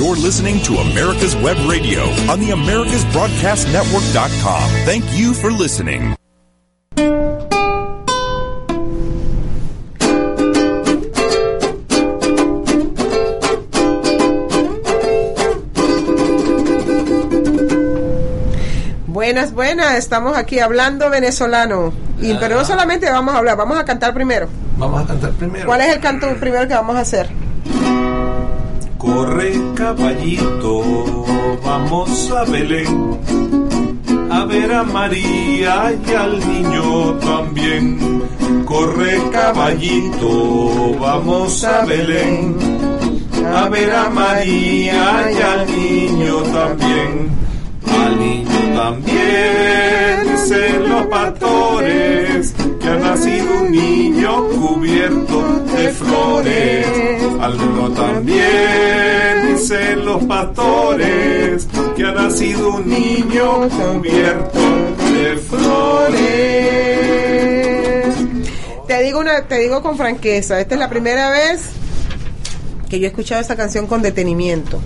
You're listening to America's Web Radio on the AmericasBroadcastNetwork.com. Thank you for listening. Buenas, buenas, estamos aquí hablando venezolano. Y, pero no solamente vamos a hablar, vamos a cantar primero. Vamos a cantar primero. ¿Cuál es el canto primero que vamos a hacer? Corre caballito, vamos a Belén, a ver a María y al niño también. Corre caballito, vamos a Belén, a ver a María y al niño también. Al niño también, dicen los pastores, que ha nacido un niño cubierto de flores. Al niño también, dicen los pastores, que ha nacido un niño cubierto de flores. Te digo, una, te digo con franqueza, esta es la primera vez que yo he escuchado esta canción con detenimiento.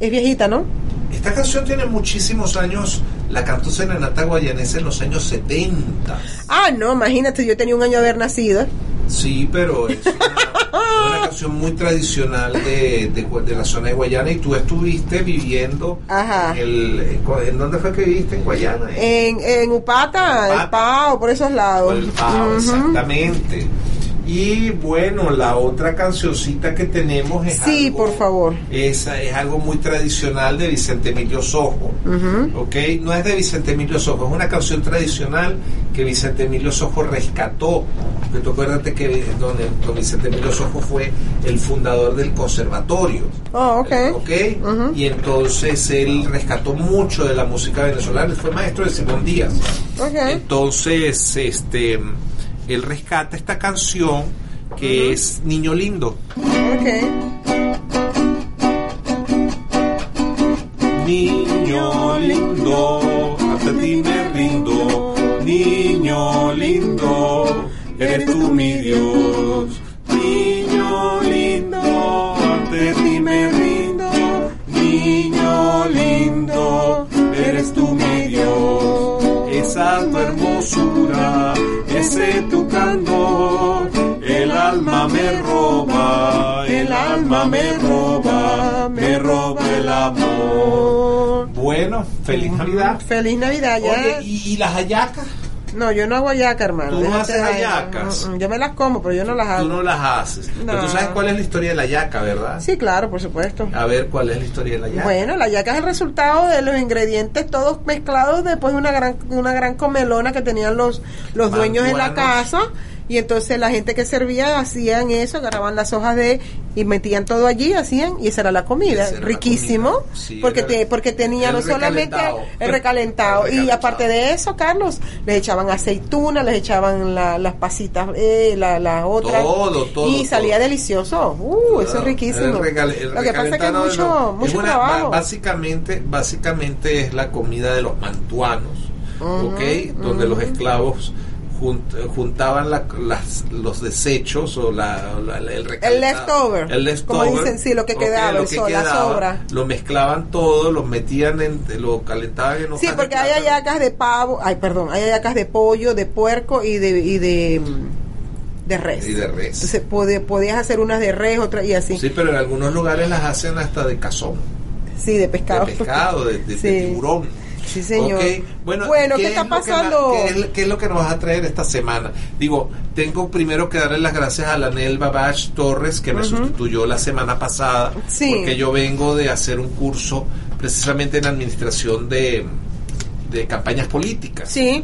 Es viejita, ¿no? Esta canción tiene muchísimos años, la cantó Serenata Guayanesa en los años 70. Ah, no, imagínate, yo tenía un año de haber nacido. Sí, pero es una, una canción muy tradicional de, de, de la zona de Guayana y tú estuviste viviendo Ajá. en, el, ¿en dónde fue que viviste en Guayana? En, en Upata, el Pao, por esos lados. Por el Pao, exactamente. Y bueno, la otra cancioncita que tenemos es Sí, algo- por favor. Esa es algo muy tradicional de Vicente Emilio Sojo. Ujú. ¿ok? No es de Vicente Emilio Sojo, es una canción tradicional que Vicente Emilio Sojo rescató. Porque tú acuérdate que don, don Vicente Emilio Sojo fue el fundador del conservatorio. Oh, ok. ¿ok? Ujú. Y entonces él rescató mucho de la música venezolana, fue maestro de Simón Díaz. Ok. Entonces, este, él rescata esta canción que es Niño Lindo. Ok. Niño lindo, ante ti me rindo. Niño lindo, eres tú mi Dios. Niño lindo, ante ti me rindo. Niño lindo, eres tú mi Dios. Esa tu hermosura, ese tu candor, el alma me roba, el alma me roba, me roba el amor. Bueno, feliz Navidad. Feliz Navidad, ya. Oye, ¿y, y las hallacas? No, yo no hago hallaca, hermano. ¿Tú no Déjate haces hallacas? Mm, mm, Yo me las como, pero yo no las hago. Tú no las haces. Pero tú sabes cuál es la historia de la hallaca, ¿verdad? Sí, claro, por supuesto. A ver, ¿cuál es la historia de la hallaca? Bueno, la yaca es el resultado de los ingredientes todos mezclados después de una gran una gran comelona que tenían los los dueños en la casa y entonces la gente que servía hacían eso, agarraban las hojas de y metían todo allí, hacían y esa era la comida, la riquísimo, comida. Sí, porque te, porque tenía no solamente recalentado. el recalentado y aparte de eso, Carlos, les echaban aceituna, les echaban la- las pasitas, eh, la, la otra Todo, todo, y salía todo. delicioso, uh, eso es riquísimo. Recal- Lo que pasa es que es mucho, no, mucho es una- trabajo. ba- Básicamente, básicamente es la comida de los mantuanos, ¿ok? Donde los esclavos junt- juntaban la- las, los desechos o la, la- el. El leftover, El leftover. como dicen, sí, lo que quedaba, lo el que so- la quedaba, sobra. Lo mezclaban todo, lo metían en, lo calentaban en Sí, de porque hay hallacas de pavo, ay, perdón, hay hallacas de pollo, de puerco y de y de mm, de res. Y de res. Entonces pode- podías hacer unas de res, otras y así. Sí, pero en algunos lugares las hacen hasta de cazón, Sí, de pescado. de pescado, de, de- de Sí. tiburón. Sí, señor. Ok, Bueno, Bueno, ¿qué es está lo que pasando? ¿qué, es, qué es lo que nos vas a traer esta semana? Digo, tengo primero que darle las gracias a la Nel Babach Torres, que me sustituyó la semana pasada, Sí. porque yo vengo de hacer un curso precisamente en administración de, de campañas políticas. Sí,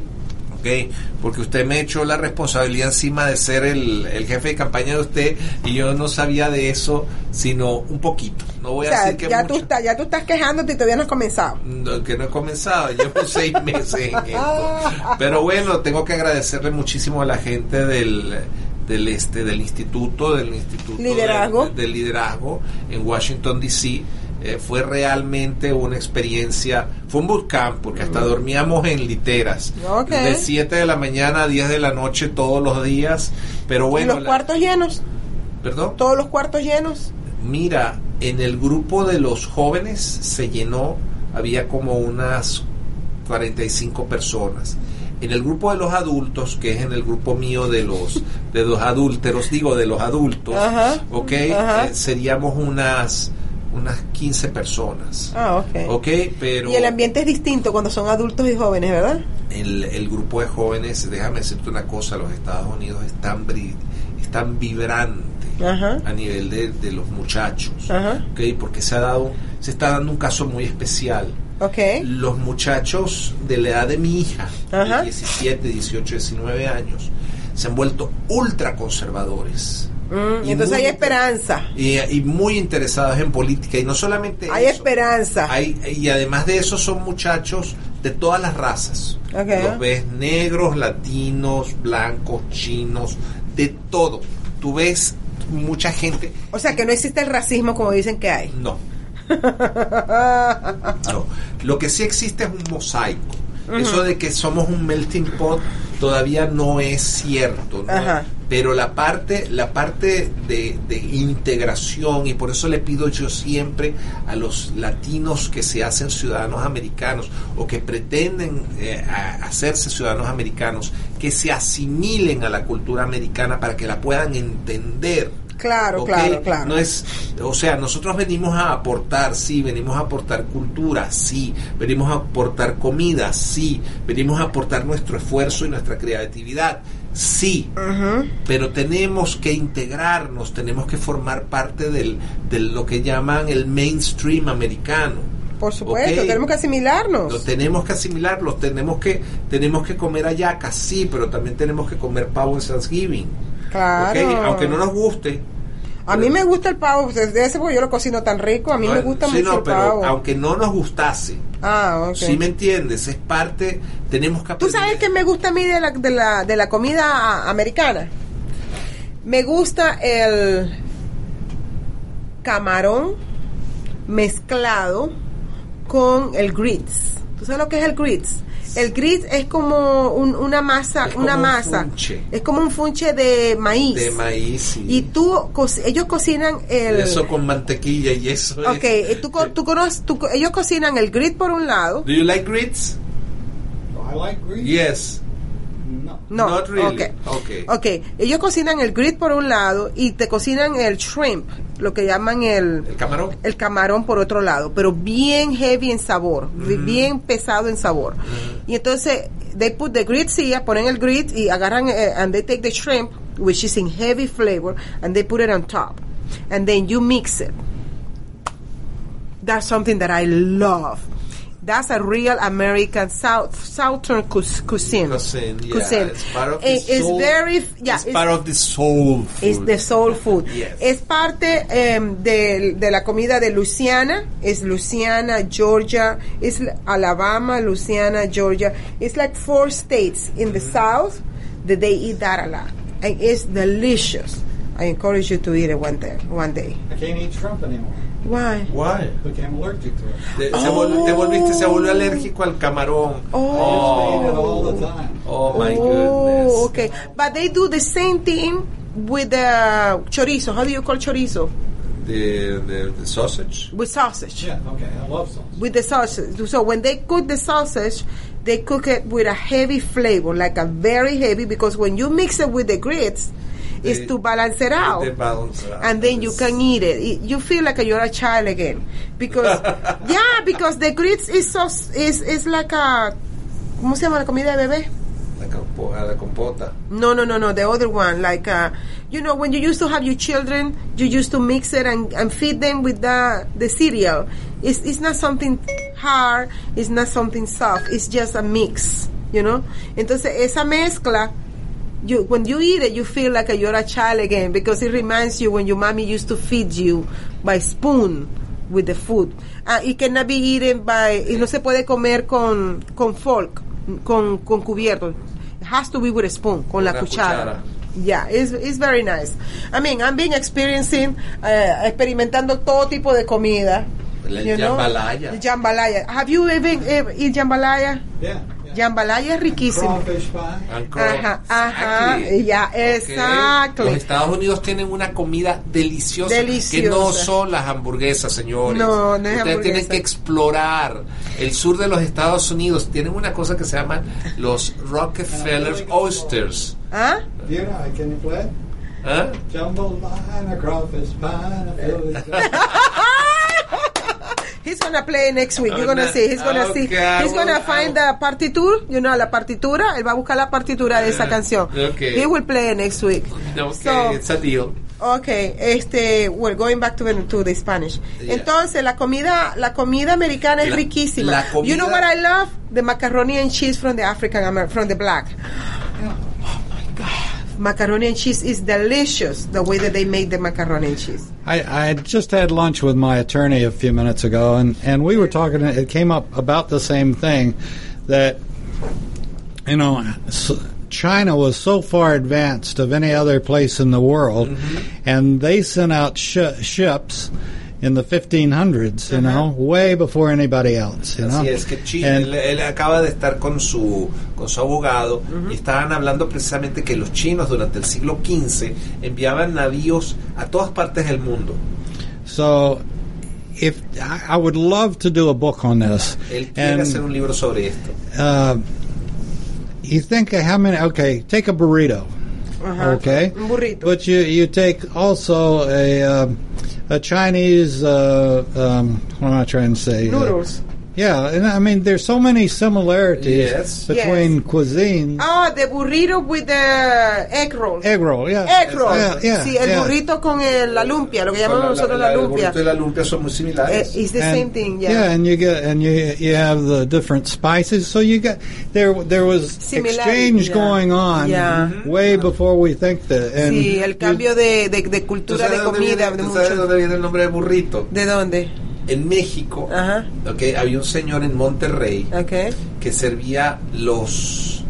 ¿ok? Porque usted me echó la responsabilidad encima de ser el, el jefe de campaña de usted y yo no sabía de eso, sino un poquito. No voy o a decir que ya, mucho. tú estás, ya tú estás quejándote y todavía no has comenzado. No, que no he comenzado, llevo seis meses en esto. Pero bueno, tengo que agradecerle muchísimo a la gente del del este del instituto del instituto de- Liderazgo. de- liderazgo en Washington D.C. Eh, fue realmente una experiencia, fue un bootcamp porque hasta dormíamos en literas de 7 de la mañana a 10 de la noche todos los días, pero y bueno, los la- cuartos llenos, perdón, todos los cuartos llenos. Mira, En el grupo de los jóvenes se llenó, había como unas 45 personas. En el grupo de los adultos, que es en el grupo mío de los de los adúlteros, digo de los adultos, Ajá, ¿ok? ajá. Eh, seríamos unas unas 15 personas. Ah, ok. ¿Ok? Pero Y el ambiente es distinto cuando son adultos y jóvenes, ¿verdad? el, el grupo de jóvenes, déjame decirte una cosa, los Estados Unidos están, están vibrantes Ajá. a nivel de, de los muchachos, Ajá. ¿ok? porque se ha dado, se está dando un caso muy especial. Ok. Los muchachos de la edad de mi hija, Ajá. de 17, 18, 19 años, se han vuelto ultra conservadores. Mm, Y entonces hay esperanza. Y, y muy interesados en política. Y no solamente Hay eso, esperanza. hay- y además de eso son muchachos de todas las razas. Los ves negros, latinos, blancos, chinos, de todo. Tú ves mucha gente. O sea, que no existe el racismo como dicen que hay. No. No. Lo que sí existe es un mosaico. Eso de que somos un melting pot todavía no es cierto, ¿no? Ajá. Pero la parte, la parte de, de integración, y por eso le pido yo siempre a los latinos que se hacen ciudadanos americanos o que pretenden eh, hacerse ciudadanos americanos, que se asimilen a la cultura americana para que la puedan entender. Claro, claro, claro. No es, o sea, nosotros venimos a aportar, sí, venimos a aportar cultura, sí, venimos a aportar comida, sí, venimos a aportar nuestro esfuerzo y nuestra creatividad, sí, pero tenemos que integrarnos, tenemos que formar parte del, de lo que llaman el mainstream americano. Por supuesto, tenemos que asimilarnos. Lo tenemos que asimilarlo, tenemos que, tenemos que comer hallacas, sí, pero también tenemos que comer pavo en Thanksgiving. Claro. Aunque no nos guste. A mí me gusta el pavo, desde ese porque yo lo cocino tan rico, a mí me gusta Sí, mucho no, el pero pavo. aunque no nos gustase, Ah, ok. si me entiendes, es parte, tenemos que ¿Tú aprender. sabes qué me gusta a mí de la, de la, de la comida americana? Me gusta el camarón mezclado con el grits. ¿Tú sabes lo que es el grits? El grits es como un- una masa, Es como una un masa. funche. Es como un funche de maíz. de maíz y, Y tú, co- ellos cocinan el... eso con mantequilla y eso es- Ok, eh, tú, co- tú conoces, tú ellos cocinan el grit por un lado. Do you like grits? I like green. Yes. No. No, Not really. ok. Okay. Ok, ellos cocinan el grit por un lado y te cocinan el shrimp, lo que llaman el, El camarón. el camarón por otro lado, pero bien heavy en sabor, Mm. bien pesado en sabor. Y entonces, they put the grits here, ponen el grit y agarran, eh, and they take the shrimp, which is in heavy flavor, and they put it on top. And then you mix it. That's something that I love. That's a real American South Southern cuisine. Cuisine, yeah. Cuisine. It's part of It- the it's soul- very, yeah, it's it's- part of the soul food. de soul food. Yes. Es parte em, de, de la comida de Louisiana, es Louisiana, Georgia, It's Alabama, Louisiana, Georgia. It's like four states in the mm-hmm. south that they eat that a lot. And it's delicious. I encourage you to eat it one day. One day. I can't eat shrimp anymore. Why? Why? Because I'm allergic to it. Te, se vol- te oh. volviste, se volvió alérgico al camarón. Oh. I used to eat it all the time. Oh my oh, goodness. okay. But they do the same thing with the chorizo. How do you call chorizo? The, the, the sausage. With sausage. Yeah, okay. I love sauce. with the sausage. So when they cook the sausage, they cook it with a heavy flavor, like a very heavy, because when you mix it with the grits, They- it's to balance it out. balance it out. And then you can eat it. You feel like you're a child again, because yeah, because the grits is so is is like a ¿cómo se llama la comida de bebé? La, la compota. No, no, no, no. The other one, like, uh, you know, when you used to have your children, you used to mix it and, and feed them with the the cereal. It's it's not something hard. It's not something soft. It's just a mix, you know. Entonces esa mezcla, you when you eat it, you feel like you're a child again because it reminds you when your mommy used to feed you by spoon with the food. Uh, it cannot be eaten by, y no se puede comer con con fork, con con cubierto. It has to be with a spoon, con la cuchara. cuchara. Yeah, it's, it's very nice. I mean, I'm being experiencing, uh, experimentando todo tipo de comida. El you know? jambalaya. El jambalaya. Have you ever, ever eat jambalaya? Yeah. Jambalaya es riquísimo. Ajá, ajá, Exactly. ya, Ok. exactly. Los Estados Unidos tienen una comida deliciosa, Deliciosa. que no son las hamburguesas, señores. No, no es Ustedes hamburguesa. tienen que explorar el sur de los Estados Unidos. Tienen una cosa que se llama los Rockefeller Oysters. ¿Ah? You play? ¿Ah? Jambalaya, crawfish pie, and a Philly He's gonna play next week. You're gonna no. see. He's gonna see. Okay, He's gonna will- find the partiture. You know, la partitura. Él va a buscar la partitura de esa canción. okay. He will play next week. Okay, So- it's a deal. Okay, este, we're going back to, to the Spanish. Yeah. Entonces, la comida, la comida americana es La- riquísima. la comida- You know what I love? The macaroni and cheese from the African from the black. My God, macaroni and cheese is delicious. The way that they make the macaroni and cheese. I, I just had lunch with my attorney a few minutes ago, and, and we were talking. It came up about the same thing that you know China was so far advanced of any other place in the world, mm-hmm. and they sent out sh- ships in the 1500s. You know, way before anybody else. You know, Así es que Chile, And- él, él acaba de estar con su con su abogado y estaban hablando precisamente que los chinos durante el siglo XV enviaban navíos a todas partes del mundo. So, if I, I would love to do a book on this, Él quiere and hacer un libro sobre esto. uh, you think of how many? Okay, take a burrito. Ajá. Okay, Un burrito. But you you take also a um, a Chinese. Uh, um, what am I trying to say? Noodles. Yeah, and I mean there's so many similarities Yes. between Yes. cuisine. Oh, the burrito with the egg roll. Egg roll, yeah, Egg roll. yeah, yeah, sí, el yeah. burrito con el- la lumpia, lo que llamamos nosotros la, el lumpia. burrito y la lumpia son muy Eh, similares. it's the And- same thing, yeah. and you get and you you have the different spices. So you got there there was Similarity, exchange yeah. going on Yeah. way before we think that. And Sí, el cambio de, de, de ¿Tú cultura sabes, de dónde comida, viene, de tú sabes mucho. dónde viene el nombre de burrito? ¿De dónde? En México, Ajá. okay, había un señor en Monterrey Okay. que servía los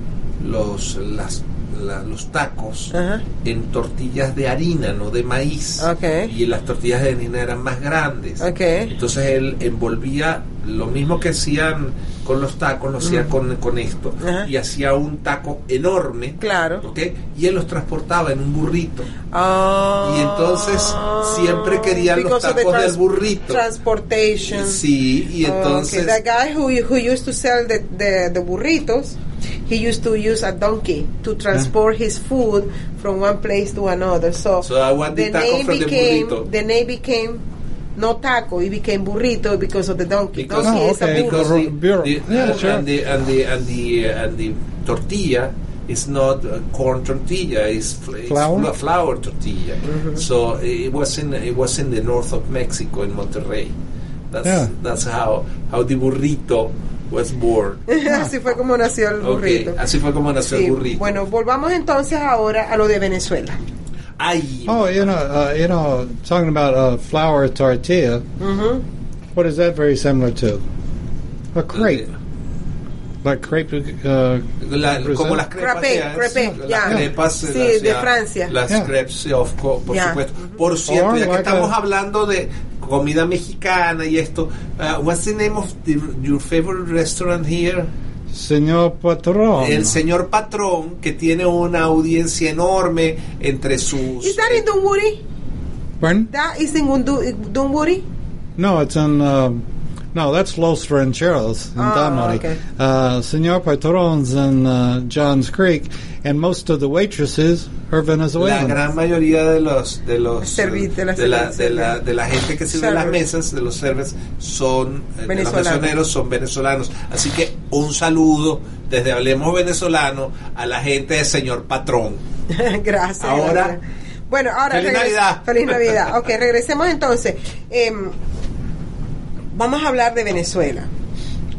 los las la- los tacos Ajá. en tortillas de harina, no de maíz. Ok. Y las tortillas de harina eran más grandes. Ok. Entonces él envolvía lo mismo que hacían con los tacos, lo hacía con, con esto. Ajá. Y hacía un taco enorme. Claro. ¿ok? Y él los transportaba en un burrito. Ah. Y entonces siempre querían los the tacos del burrito. Transportation. Sí, y entonces... Okay. The guy who, who used to sell the, the, the burritos, he used to use a donkey to transport his food from one place to another. So, So the name the became burrito. the name became no taco, it became burrito because of the donkey. Because, donkey Oh, is a okay. burro. because the, Burro. the- Yeah, and, sure. and the and the and the uh, and the tortilla is not uh, corn tortilla; it's, fl- it's Flour? flour tortilla. Mm-hmm. So it was in it was in the north of Mexico in Monterrey. That's Yeah. that's how how the burrito was born. así fue como nació el Okay, burrito. así fue como nació Sí, el burrito. Bueno, volvamos entonces ahora a lo de Venezuela. Ay, Oh, you know, uh, you know, talking about a flour tortilla. Ujú. What is that very similar to? A crepe, like crepe. Uh, La- como las crepas Crepé, de- crepé, las ya. crepas Sí, las- de ya, Francia. las Yeah. crepes of co- por Ya. supuesto por cierto Or ya que like estamos a- hablando de comida mexicana y esto uh, what's the name of the- your favorite restaurant here Señor Patrón. el señor patrón que tiene una audiencia enorme entre sus Is that in Dunwoody? Pardon? That is in Dunwoody? No, it's in. Um, no, that's Los Rancheros in Oh, Dunwoody. okay. Uh, Señor Patron's in uh, Johns Creek, and most of the waitresses are la Venezuelan. gran mayoría de los de los Servi- de la de la, de la, de la gente que sirve en las mesas de los servers son eh, de los Venezolanos. mesoneros son venezolanos así que un saludo desde hablemos venezolano a la gente del señor patrón gracias. Ahora- gracias. Bueno, ahora Feliz Navidad. Feliz Navidad. Ok, regresemos entonces. Em, vamos a hablar de Venezuela.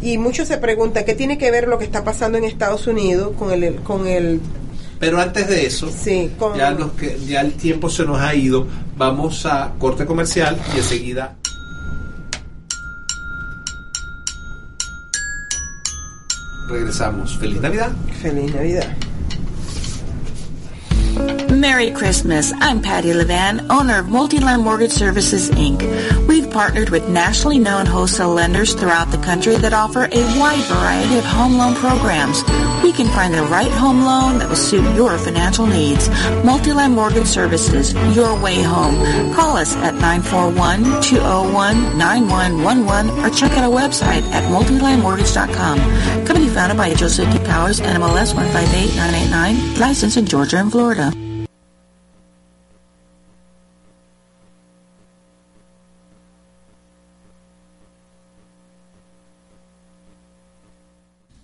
Y muchos se preguntan qué tiene que ver lo que está pasando en Estados Unidos con el con el pero antes de eso sí, con ya que ya el tiempo se nos ha ido vamos a corte comercial y enseguida regresamos feliz navidad Feliz Navidad. Merry Christmas. I'm Patty Levan, owner of Multiline Mortgage Services, Inc. Partnered with nationally known wholesale lenders throughout the country that offer a wide variety of home loan programs. We can find the right home loan that will suit your financial needs. Multiland Mortgage Services, your way home. Call us at 941-201-9111 or check out our website at multilandmortgage.com. Company founded by Joseph D. Powers, NMLS 158989, licensed in Georgia and Florida.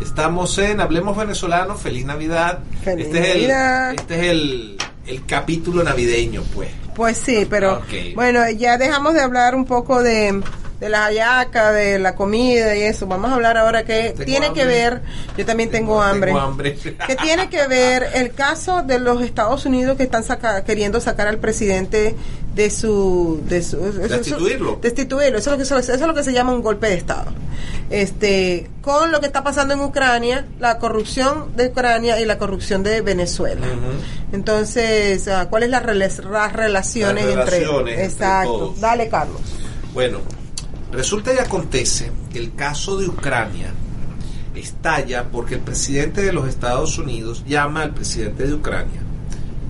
Estamos en Hablemos Venezolano, feliz Navidad. Feliz este es el, Navidad. este es el, el capítulo navideño, pues. Pues sí, pero bueno, ya dejamos de hablar un poco de, de la hallaca, de la comida y eso. Vamos a hablar ahora que Tengo tiene que ver, yo también tengo, hambre, Tengo hambre. que tiene que ver el caso de los Estados Unidos que están saca- queriendo sacar al presidente de su... De su eso- eso- Destituirlo. destituirlo. Eso es, lo que, eso es lo que se llama un golpe de Estado. Este, con lo que está pasando en Ucrania, la corrupción de Ucrania y la corrupción de Venezuela. Entonces, ah, ¿cuáles las, rela- las relaciones, Las relaciones entre... entre Exacto. todos. Dale, Carlos. Bueno, resulta y acontece que el caso de Ucrania estalla porque el presidente de los Estados Unidos llama al presidente de Ucrania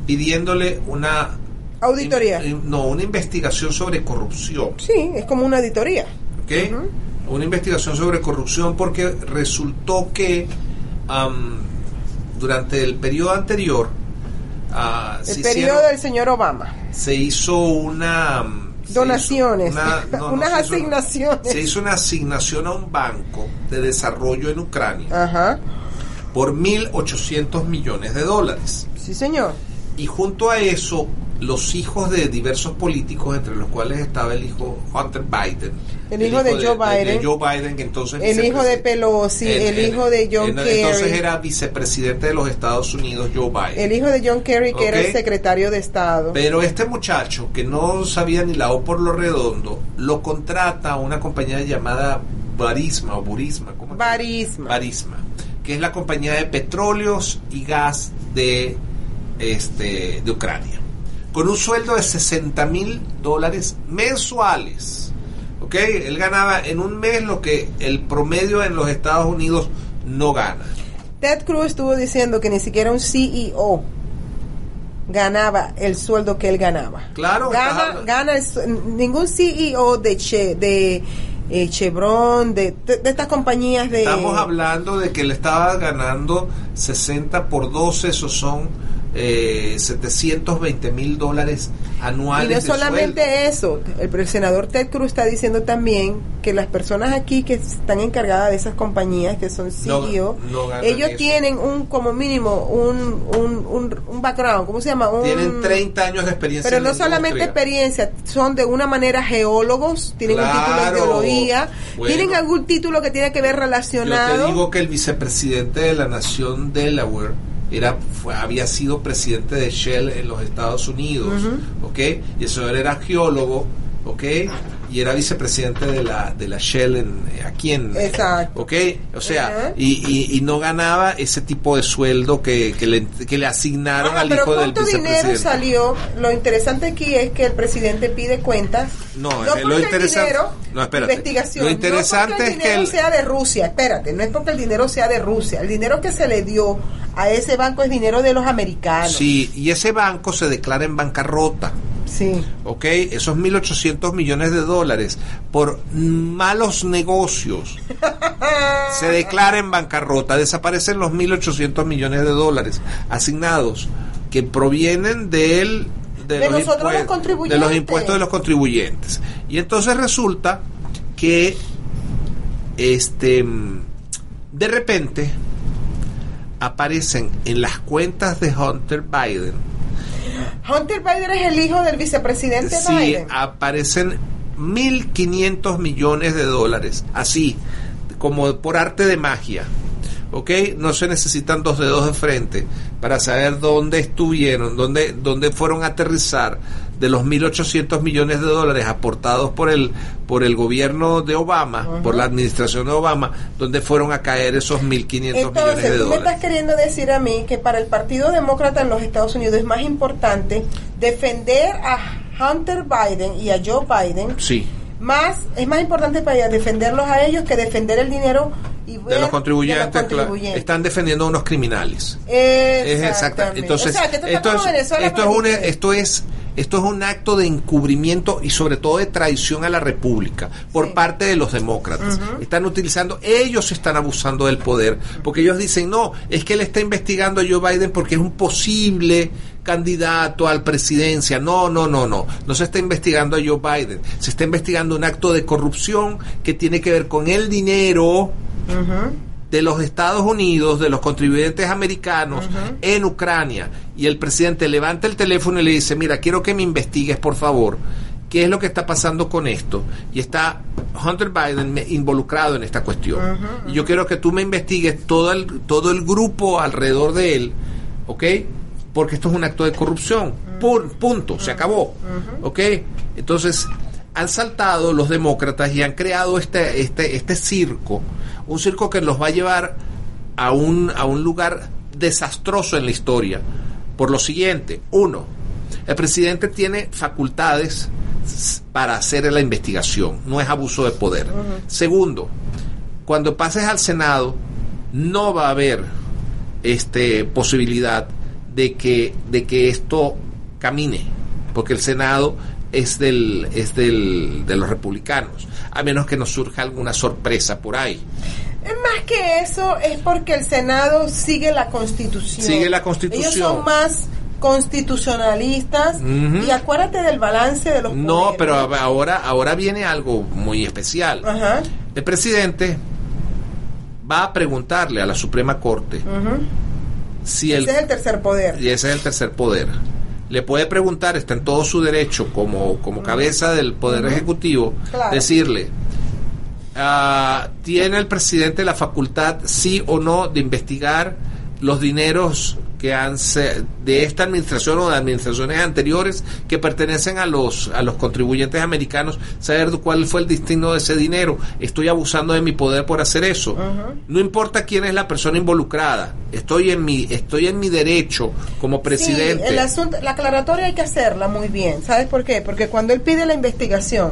pidiéndole una Auditoría. in- no, una investigación sobre corrupción. Sí, es como una auditoría. ¿ok? Una investigación sobre corrupción porque resultó que durante el periodo anterior ah, El se, periodo hicieron- del señor Obama. se hizo una Donaciones, hizo una- no, no, unas se hizo- asignaciones. se hizo una asignación a un banco de desarrollo en Ucrania Ajá. por 1.800 millones de dólares. Sí, señor. Y junto a eso, los hijos de diversos políticos, entre los cuales estaba el hijo Hunter Biden. El hijo de Joe Biden. Joe Biden, que entonces El hijo de Pelosi, el hijo de John en- Entonces Kerry. era vicepresidente de los Estados Unidos, Joe Biden. El hijo de John Kerry, que era el secretario de Estado. Pero este muchacho, que no sabía ni la O por lo redondo, lo contrata a una compañía llamada Barisma o Burisma. ¿cómo es? Barisma. Barisma, que es la compañía de petróleos y gas de, este, de Ucrania, con un sueldo de 60 mil dólares mensuales. ¿Ok? Él ganaba en un mes lo que el promedio en los Estados Unidos no gana. Ted Cruz estuvo diciendo que ni siquiera un CEO ganaba el sueldo que él ganaba. Claro, Gana, gana el ningún CEO de, Che- de eh, Chevron, de, de- de estas compañías de... Estamos hablando de que le estaba ganando 60 por 12, esos son eh, 720 mil dólares Y anuales. no de solamente sueldo. eso, el senador Ted Cruz está diciendo también que las personas aquí que están encargadas de esas compañías, que son No- CEO, no ganan ellos eso. tienen un como mínimo un, un, un, un background, ¿cómo se llama? Un, Tienen 30 años de experiencia. Pero no la solamente industria. experiencia, son de una manera geólogos, tienen un título en geología, Bueno. tienen algún título que tiene que ver Yo relacionado. te digo que el vicepresidente de la nación Delaware era, fue, había sido presidente de Shell en los Estados Unidos, ¿ok? Y eso él era geólogo, ¿ok? Y era vicepresidente de la, de la Shell en, aquí en... Exacto. ¿Ok? O sea, y, y, y no ganaba ese tipo de sueldo que, que, le, que le asignaron Ajá, al pero hijo del ¿cuánto dinero vicepresidente. salió? Lo interesante aquí es que el presidente pide cuentas. No, no eh, lo interesante- dinero, no, espérate. investigación, Lo interesante no es que dinero el- sea de Rusia, espérate, no es porque el dinero sea de Rusia, el dinero que se le dio a ese banco es dinero de los americanos. Sí, y ese banco se declara en bancarrota. Sí. ¿ok? Esos 1.800 millones de dólares por malos negocios se declara en bancarrota, desaparecen los 1.800 millones de dólares asignados que provienen del, De los nosotros los impue- de contribuyentes. los impuestos de los contribuyentes. Y entonces resulta que este de repente aparecen en las cuentas de Hunter Biden Hunter Biden es el hijo del vicepresidente Sí, Biden. aparecen 1.500 millones de dólares, así, como por arte de magia. ¿Ok? No se necesitan dos dedos de frente para saber dónde estuvieron, dónde, dónde fueron a aterrizar de los 1.800 millones de dólares aportados por el, por el gobierno de Obama, por la administración de Obama, donde fueron a caer esos 1.500 millones de Entonces, tú me dólares. estás queriendo decir a mí que para el Partido Demócrata en los Estados Unidos es más importante defender a Hunter Biden y a Joe Biden, Sí. más es más importante para ellos defenderlos a ellos que defender el dinero y De los contribuyentes, de los claro, contribuyentes. están defendiendo a unos criminales. Es exacta. Entonces, o sea, que esto, es, esto, es esto es esto es un acto de encubrimiento y sobre todo de traición a la República por Sí. parte de los demócratas. Están utilizando, ellos están abusando del poder, porque ellos dicen, no, es que él está investigando a Joe Biden porque es un posible candidato a la presidencia. No, no, no, no. No se está investigando a Joe Biden. Se está investigando un acto de corrupción que tiene que ver con el dinero de los Estados Unidos, de los contribuyentes americanos en Ucrania, y el presidente levanta el teléfono y le dice, mira, quiero que me investigues, por favor, qué es lo que está pasando con esto. Y está Hunter Biden involucrado en esta cuestión. Y yo quiero que tú me investigues todo el, todo el grupo alrededor de él, ¿ok? Porque esto es un acto de corrupción. Pun- punto, se acabó. ¿Ok? Entonces, han saltado los demócratas y han creado este, este, este circo, un circo que los va a llevar a un, a un lugar desastroso en la historia. Por lo siguiente, uno, el presidente tiene facultades para hacer la investigación, no es abuso de poder. Segundo, cuando pases al Senado, no va a haber este posibilidad de que, de que esto camine, porque el Senado es del, es del, de los republicanos, a menos que nos surja alguna sorpresa por ahí. Más que eso, es porque el Senado sigue la Constitución. Sigue la Constitución. Ellos son más constitucionalistas y acuérdate del balance de los No, poderes. pero ahora, ahora viene algo muy especial. El presidente va a preguntarle a la Suprema Corte si el, Ese es el tercer poder. y ese es el tercer poder. Le puede preguntar, está en todo su derecho como, como cabeza del Poder Ejecutivo, Claro. decirle, ah, ¿tiene el presidente la facultad, sí o no, de investigar los dineros que han de esta administración o de administraciones anteriores que pertenecen a los a los contribuyentes americanos saber cuál fue el destino de ese dinero. Estoy abusando de mi poder por hacer eso. No importa quién es la persona involucrada. Estoy en mi estoy en mi derecho como presidente. Sí, el asunto, la aclaratoria hay que hacerla muy bien. ¿Sabes por qué? Porque cuando él pide la investigación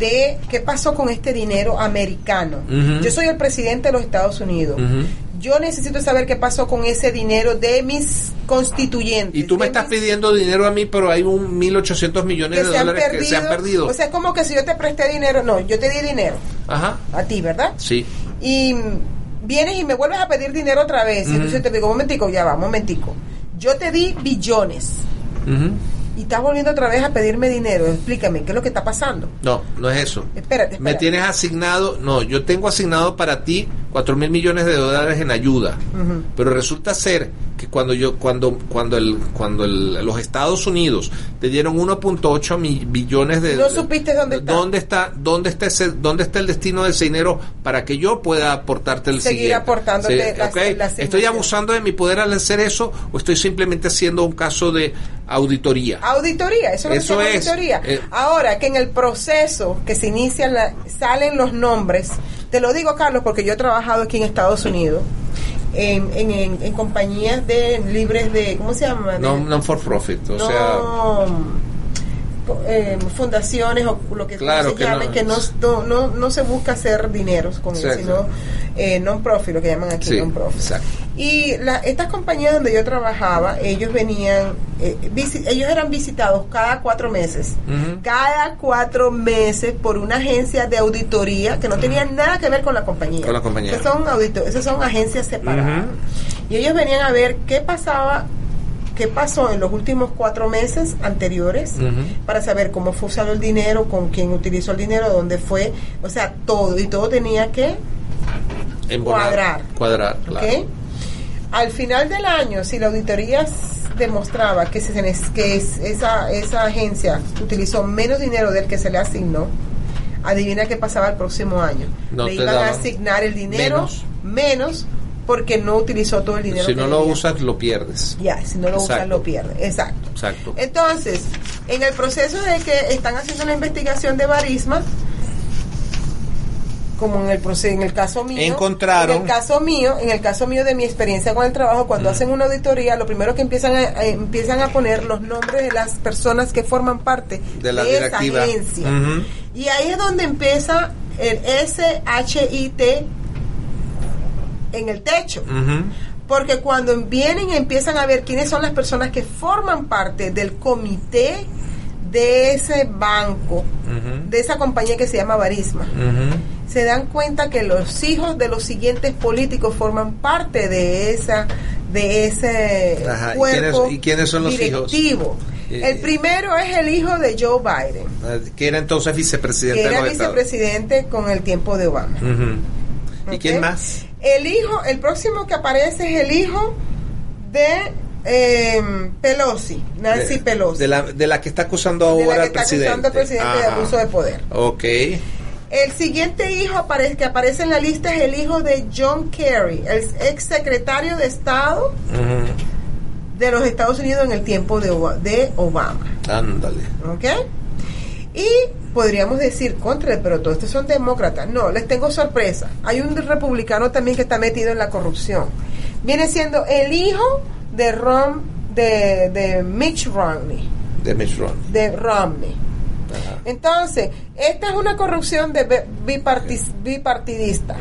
de qué pasó con este dinero americano, yo soy el presidente de los Estados Unidos. Yo necesito saber qué pasó con ese dinero de mis constituyentes. y tú me estás mis- pidiendo dinero a mí pero hay un 1800 millones que de dólares perdido. que se han perdido O sea, es como que si yo te presté dinero, no, yo te di dinero ajá a ti, ¿verdad? sí y vienes y me vuelves a pedir dinero otra vez. Ujú. Entonces te digo, momentico, ya va, momentico. Yo te di billones Ujú. Y estás volviendo otra vez a pedirme dinero. Explícame, ¿qué es lo que está pasando? no no es eso Espérate, espérate. Me tienes asignado, no, yo tengo asignado para ti 4 mil millones de dólares en ayuda, pero resulta ser que cuando yo, cuando, cuando el, cuando el- los Estados Unidos te dieron 1.8 mi- billones de, No supiste dónde está. dónde está, dónde está ese, dónde está el destino de ese dinero para que yo pueda aportarte el Seguir siguiente. aportándote la Estoy abusando de mi poder al hacer eso o estoy simplemente haciendo un caso de auditoría. Auditoría, eso es Eso es. auditoría. Eh. Ahora que en el proceso que se inicia la- salen los nombres, te lo digo Carlos porque yo he trabajado aquí en Estados Unidos en, en, en- en compañías de libres de, ¿cómo se llama? No, no for profit, o no, sea, eh, fundaciones o lo que Claro se que llame, no- que no, no, no, se busca hacer dineros con Exacto. sino eh, non-profit, lo que llaman aquí sí, non-profit. Y la- estas compañías donde yo trabajaba, ellos venían, eh, visi- ellos eran visitados cada cuatro meses. Cada cuatro meses por una agencia de auditoría que no tenía nada que ver con la compañía. Con la compañía. Que son audito- esas son agencias separadas. Y ellos venían a ver qué pasaba, qué pasó en los últimos cuatro meses anteriores para saber cómo fue usado el dinero, con quién utilizó el dinero, dónde fue, o sea, todo. Y todo tenía que Embonar. Cuadrar. Cuadrar, claro. ¿ok? Al final del año, si la auditoría demostraba que, se, que es- esa, esa agencia utilizó menos dinero del que se le asignó, adivina qué pasaba el próximo año. No le iban a asignar el dinero menos. menos, porque no utilizó todo el dinero. Si no lo usas, lo pierdes. Ya, si no lo usas, lo pierde. Exacto. Exacto. Entonces, en el proceso de que están haciendo la investigación de Barisma, como en el proceso, en el caso mío, Encontraron- en el caso mío, en el caso mío de mi experiencia con el trabajo, cuando hacen una auditoría, lo primero que empiezan a, a- empiezan a poner los nombres de las personas que forman parte De la esa agencia. Y ahí es donde empieza el SHIT en el techo. Porque cuando vienen y empiezan a ver quiénes son las personas que forman parte del comité de ese banco, de esa compañía que se llama Barisma, se dan cuenta que los hijos de los siguientes políticos forman parte de esa de ese Ajá, ¿y cuerpo quiénes- y quiénes son los hijos? directivo. Eh, El primero es el hijo de Joe Biden, Eh, Que era entonces vicepresidente que era vicepresidente con el tiempo de Obama. ¿Y quién más? El hijo, el próximo que aparece es el hijo de eh, Pelosi, Nancy de, Pelosi. De la, de la que está acusando ahora al está presidente. acusando al presidente de abuso de poder. Ok. El siguiente hijo que aparece en la lista es el hijo de John Kerry, el ex secretario de Estado de los Estados Unidos en el tiempo de, de Obama. Ándale. ¿Ok? Y podríamos decir contra, pero todos estos son demócratas. No, les tengo sorpresa. Hay un republicano también que está metido en la corrupción. Viene siendo el hijo de Rom, de, de Mitch Romney. De Mitch Romney. De Romney. Ajá. Entonces, esta es una corrupción de bi- bipartis- bipartidista.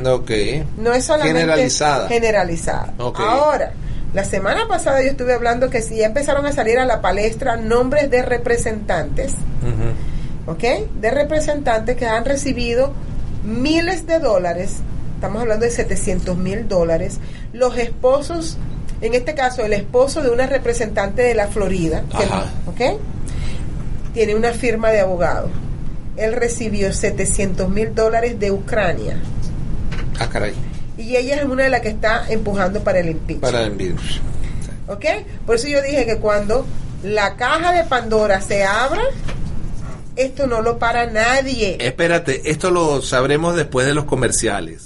No es solamente Generalizada. generalizada. Ahora, la semana pasada yo estuve hablando que si ya empezaron a salir a la palestra nombres de representantes. ¿ok? De representantes que han recibido miles de dólares, estamos hablando de 700 mil dólares, los esposos, en este caso el esposo de una representante de la Florida, que-. ¿ok? Tiene una firma de abogado. Él recibió 700 mil dólares de Ucrania. Ah, caray. Y ella es una de las que está empujando para el impeachment. Para el virus. ¿Ok? Por eso yo dije que cuando la caja de Pandora se abra, esto no lo para nadie. Espérate, esto lo sabremos después de los comerciales.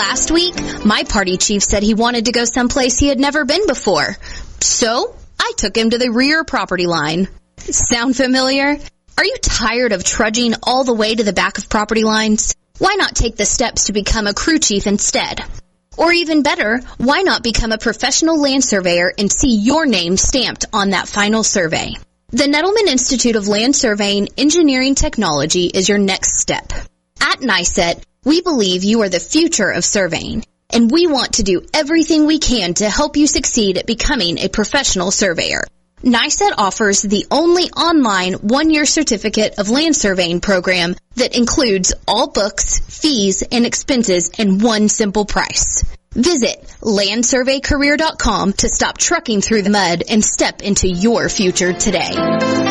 Last week, my party chief said he wanted to go someplace he had never been before. So, I took him to the rear property line. Sound familiar? Are you tired of trudging all the way to the back of property lines? Why not take the steps to become a crew chief instead? Or even better, why not become a professional land surveyor and see your name stamped on that final survey? The Nettleman Institute of Land Surveying Engineering Technology is your next step. At NICET, we believe you are the future of surveying, and we want to do everything we can to help you succeed at becoming a professional surveyor. NICET offers the only online one-year certificate of land surveying program that includes all books, fees, and expenses in one simple price. Visit landsurveycareer.com to stop trucking through the mud and step into your future today.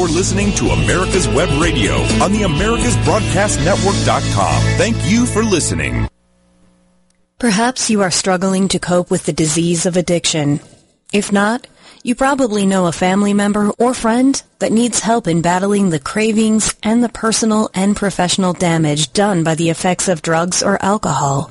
You're listening to America's Web Radio on the AmericasBroadcastNetwork.com. Thank you for listening. Perhaps you are struggling to cope with the disease of addiction. If not, you probably know a family member or friend that needs help in battling the cravings and the personal and professional damage done by the effects of drugs or alcohol.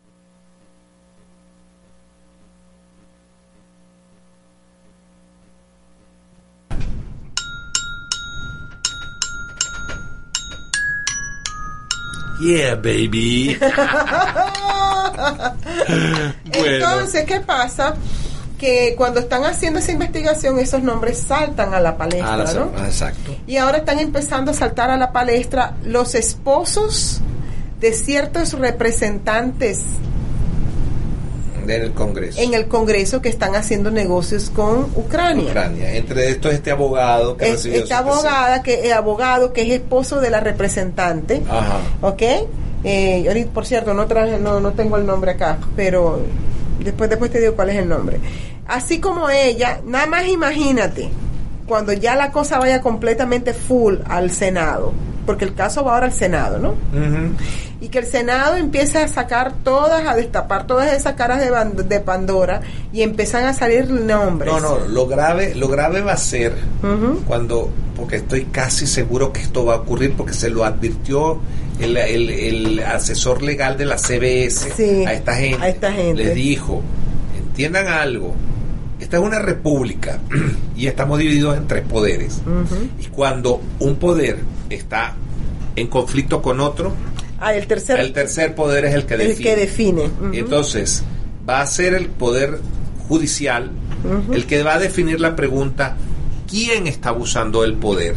Yeah, baby. Entonces, ¿qué pasa? Que cuando están haciendo esa investigación, esos nombres saltan a la palestra, la- ¿no? Exacto. Y ahora están empezando a saltar a la palestra los esposos de ciertos representantes En el Congreso. en el Congreso que están haciendo negocios con Ucrania. Ucrania. Entre estos este abogado que Es- recibió esta abogada que eh, abogado que es esposo de la representante, Ajá. ¿ok? Eh, ahorita, por cierto, no traje, no, no tengo el nombre acá, pero después después te digo cuál es el nombre. Así como ella, nada más imagínate cuando ya la cosa vaya completamente full al Senado, porque el caso va ahora al Senado, ¿no? Ujú. Y que el Senado empiece a sacar todas, a destapar todas esas caras de, de Pandora y empiezan a salir nombres. No, no, lo grave, lo grave va a ser cuando, porque estoy casi seguro que esto va a ocurrir porque se lo advirtió el, el- el asesor legal de la CBS Sí, a esta gente. a esta gente. Les dijo, entiendan algo, esta es una república y estamos divididos en tres poderes. Y cuando un poder está en conflicto con otro, Ah, el tercer, el tercer poder es el que el define. que define. Entonces, va a ser el poder judicial el que va a definir la pregunta quién está abusando del poder.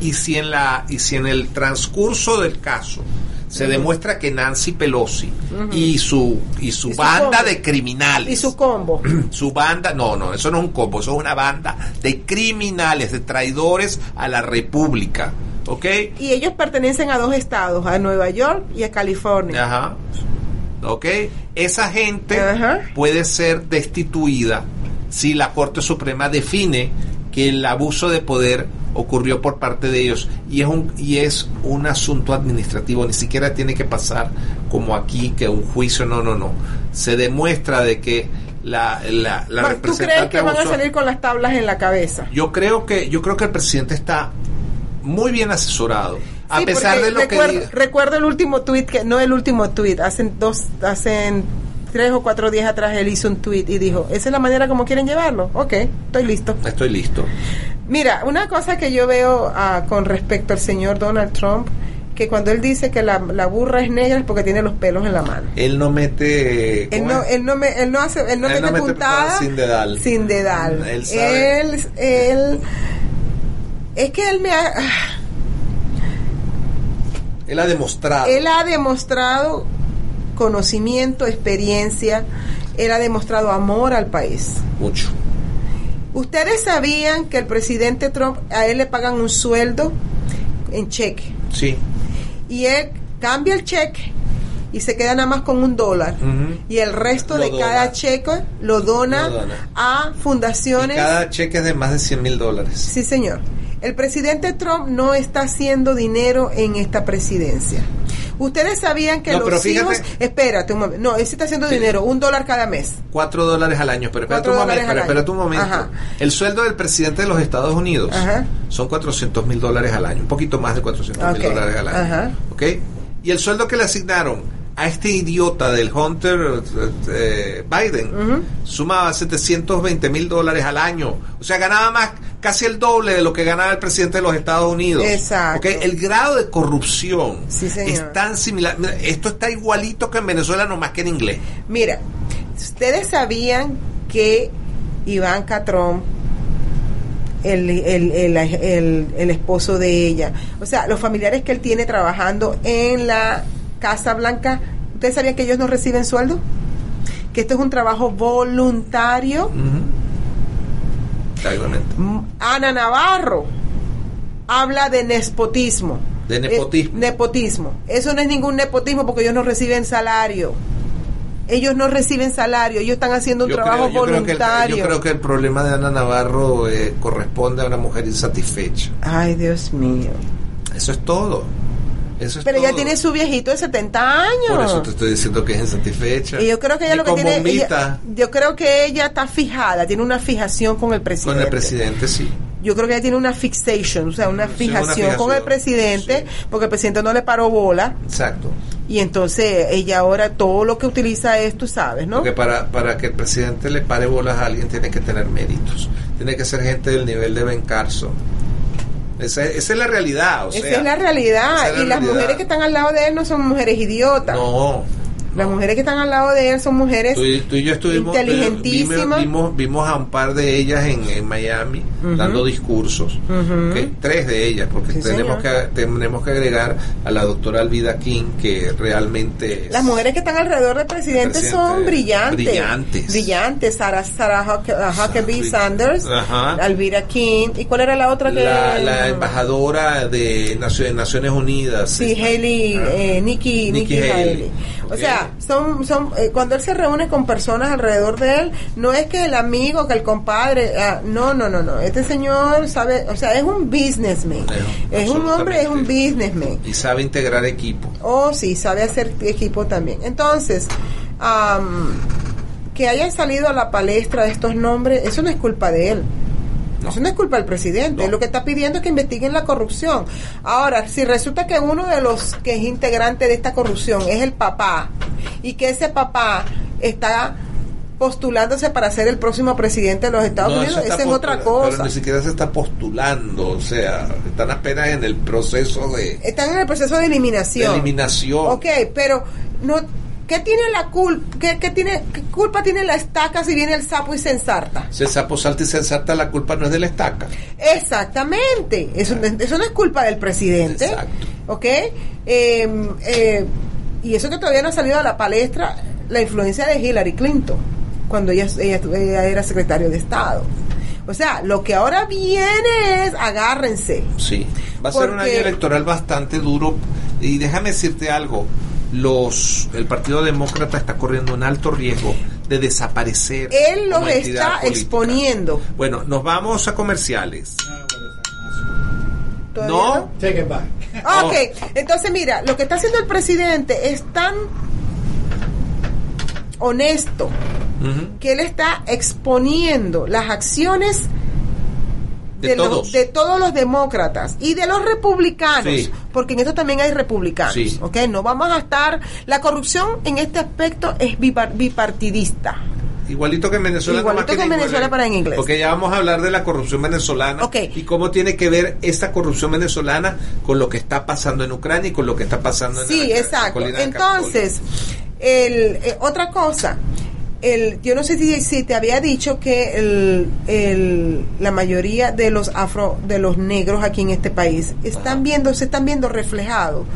Y si en la y si en el transcurso del caso se demuestra que Nancy Pelosi y su y su Y banda de criminales y su combo. su banda, no, no, eso no es un combo, eso es una banda de criminales, de traidores a la República, ¿ok? y ellos pertenecen a dos estados, a Nueva York y a California. Ajá. ¿Ok? Esa gente Ajá. puede ser destituida si la Corte Suprema define que el abuso de poder ocurrió por parte de ellos y es un y es un asunto administrativo ni siquiera tiene que pasar como aquí que un juicio no no no se demuestra de que la la, la ¿Tú crees que van a salir con las tablas en la cabeza? yo creo que yo creo que el presidente está muy bien asesorado a Sí, pesar de lo que recuerdo, el último tweet que no el último tweet, hace dos hacen tres o cuatro días atrás él hizo un tweet y dijo, "¿Esa es la manera como quieren llevarlo?" Ok, estoy listo. estoy listo Mira, una cosa que yo veo ah, con respecto al señor Donald Trump, que cuando él dice que la, la burra es negra es porque tiene los pelos en la mano. él no mete Él ¿cómo no, él no me, él no hace, él no Él mete no puntada sin dedal. sin dedal. Él sabe. Él, él- es que él me ha, Él ha demostrado. él ha demostrado conocimiento, experiencia, él ha demostrado amor al país. mucho. Ustedes sabían que el presidente Trump a él le pagan un sueldo en cheque. Sí. y él cambia el cheque y se queda nada más con un dólar y el resto Lo de dona. cada cheque lo dona, Lo dona. a Y fundaciones. cada cheque es de más de 100 mil dólares. Sí, señor. El presidente Trump no está haciendo dinero en esta presidencia. Ustedes sabían que No, los hijos, espérate un momento, no, él sí está haciendo dinero, un dólar cada mes. 4 dólares al año. Pero espérate Cuatro un momento. Pero espérate un momento. Ajá. El sueldo del presidente de los Estados Unidos Ajá. son 400 mil dólares al año. Un poquito más de 400 mil dólares al año. Ajá. ¿Ok? Y el sueldo que le asignaron a este idiota del Hunter eh, Biden sumaba 720 mil dólares al año. O sea, ganaba más, casi el doble de lo que ganaba el presidente de los Estados Unidos. Exacto. Ok, El grado de corrupción Sí, es tan similar. Mira, esto está igualito que en Venezuela, no más que en inglés. Mira, ustedes sabían que Ivanka Trump, el, el, el, el- el esposo de ella, o sea, los familiares que él tiene trabajando en la Casa Blanca, ¿ustedes sabían que ellos no reciben sueldo? Que esto es un trabajo voluntario. Ana Navarro habla de nepotismo. De nepotismo. Eh, nepotismo. Eso no es ningún nepotismo porque ellos no reciben salario. Ellos no reciben salario, ellos están haciendo un Yo trabajo creo, yo creo que el, voluntario. yo creo que el problema de Ana Navarro eh, corresponde a una mujer insatisfecha. Ay, Dios mío. Eso es todo. Eso es Pero ella tiene su viejito de 70 años. Por eso te estoy diciendo que es insatisfecha. Y yo creo que ella lo que tiene. ella- yo creo que ella está fijada, tiene una fijación con el presidente. con el presidente, sí. Yo creo que ella tiene una fixation, o sea, una Sí, fijación, una fijación, con el presidente, porque el presidente no le paró bola. Exacto. Y entonces ella ahora todo lo que utiliza es, tú sabes, ¿no? Porque para, para que el presidente le pare bolas a alguien tiene que tener méritos. Tiene que ser gente del nivel de Ben Carson. Esa, esa es la realidad. O Esa sea, es la realidad. esa es la y las realidad. mujeres que están al lado de él no son mujeres idiotas. No. Las mujeres que están al lado de él son mujeres Tú, y- tú y yo estuvimos inteligentísimas. vimos, vimos, a un par de ellas en, en Miami dando discursos. Tres de ellas, porque Sí, tenemos, señor. que, tenemos que agregar a la doctora Alvida King, que realmente es- Las mujeres que están alrededor del presidente, Presidente, son brillantes. brillantes. Brillantes. Sarah, Sarah Huck- Huckabee. Sanders, Ajá. Alvira King. ¿Y cuál era la otra que...? la, la embajadora de Nacio- Naciones Unidas. Sí. Haley, eh, Nikki, Nikki Nikki Haley. Haley. O sea, son, son, eh, cuando él se reúne con personas alrededor de él, no es que el amigo, que el compadre, ah, no, no, no, no. Este señor sabe, o sea, es un businessman. Es un hombre, es un businessman. Y sabe integrar equipo. Oh, sí, sabe hacer equipo también. Entonces, que hayan salido a la palestra estos nombres, eso no es culpa de él. Eso no es culpa del presidente. Él Lo que está pidiendo es que investiguen la corrupción. Ahora, si resulta que uno de los que es integrante de esta corrupción es el papá y que ese papá está postulándose para ser el próximo presidente de los Estados No, Unidos, esa es otra cosa. Pero ni siquiera se está postulando, o sea, están apenas en el proceso de, Están en el proceso de eliminación. de eliminación. Ok, pero no, ¿qué tiene la culpa? ¿Qué, qué tiene, qué culpa tiene la estaca si viene el sapo y se ensarta? Si el sapo salta y se ensarta, la culpa no es de la estaca. Exactamente. Eso, no- eso no es culpa del presidente. Exacto. ¿Ok? Eh, eh, y eso que todavía no ha salido a la palestra, la influencia de Hillary Clinton, cuando ella, ella, ella era secretario de Estado. O sea, lo que ahora viene es, agárrense. Sí. Va a ser un año electoral bastante duro. Y déjame decirte algo. Los, el Partido Demócrata está corriendo un alto riesgo de desaparecer. Él los está política. exponiendo. Bueno, nos vamos a comerciales. ¿Todavía No. Take it back. Ah. Ok, entonces mira, lo que está haciendo el presidente es tan honesto que él está exponiendo las acciones De los- todos. de todos los demócratas y de los republicanos, Sí. porque en esto también hay republicanos, Sí. ¿ok? No vamos a estar, la corrupción en este aspecto es bipar- bipartidista. Igualito que en Venezuela. Igualito que en en Venezuela, pero en inglés. Porque ya vamos a hablar de la corrupción venezolana Ok. y cómo tiene que ver esta corrupción venezolana con lo que está pasando en Ucrania y con lo que está pasando en Sí, la- exacto. Entonces, el, eh, otra cosa, el, yo no sé si, si te había dicho que el, el- la mayoría de los afro, de los negros aquí en este país están viendo, se están viendo reflejados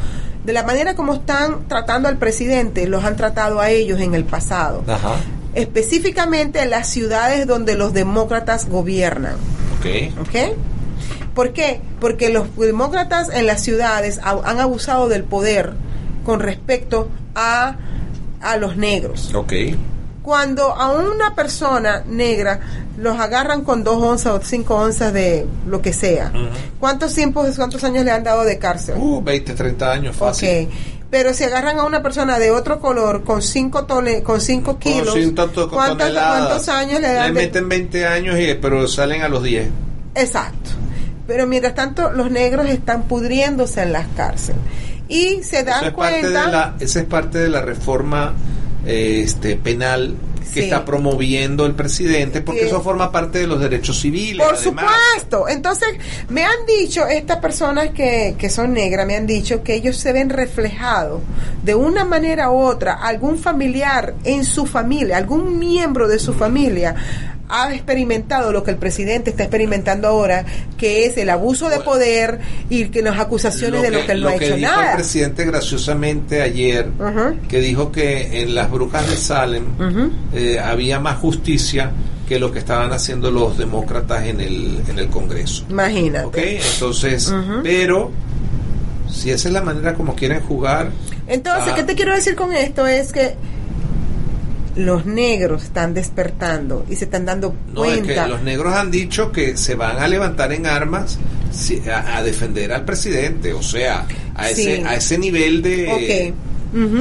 de la manera como están tratando al presidente, los han tratado a ellos en el pasado. Ajá. Específicamente en las ciudades donde los demócratas gobiernan. ¿Por qué? Porque los demócratas en las ciudades ha- han abusado del poder con respecto a, a los negros. Ok. Cuando a una persona negra los agarran con dos onzas o cinco onzas de lo que sea, ¿cuántos tiempos, cuántos años le han dado de cárcel? Uh, 20, 30 años fácil. Ok. Pero si agarran a una persona de otro color con cinco tole, con cinco kilos, Con cien to- con ¿cuántas- toneladas. ¿cuántos años le dan? de- meten 20 años, y, pero salen a los 10. Exacto. Pero mientras tanto, los negros están pudriéndose en las cárceles. y se dan Eso es parte cuenta de la, esa es parte de la reforma este, penal que Sí. está promoviendo el presidente, porque Que- eso forma parte de los derechos civiles. Por además. supuesto. Entonces, me han dicho, estas personas que, que son negras, me han dicho que ellos se ven reflejados de una manera u otra, algún familiar en su familia, algún miembro de su familia ha experimentado lo que el presidente está experimentando ahora, que es el abuso de poder y que las acusaciones de lo que él no ha hecho dijo nada. el presidente graciosamente ayer, que dijo que en las brujas de Salem eh, había más justicia que lo que estaban haciendo los demócratas en el, en el Congreso. Imagínate. ¿Ok? Entonces, pero si esa es la manera como quieren jugar, Entonces, Ah. ¿qué te quiero decir con esto? Es que los negros están despertando y se están dando no es que cuenta. los negros han dicho que se van a levantar en armas a, a defender al presidente, o sea, a Sí. ese a ese nivel de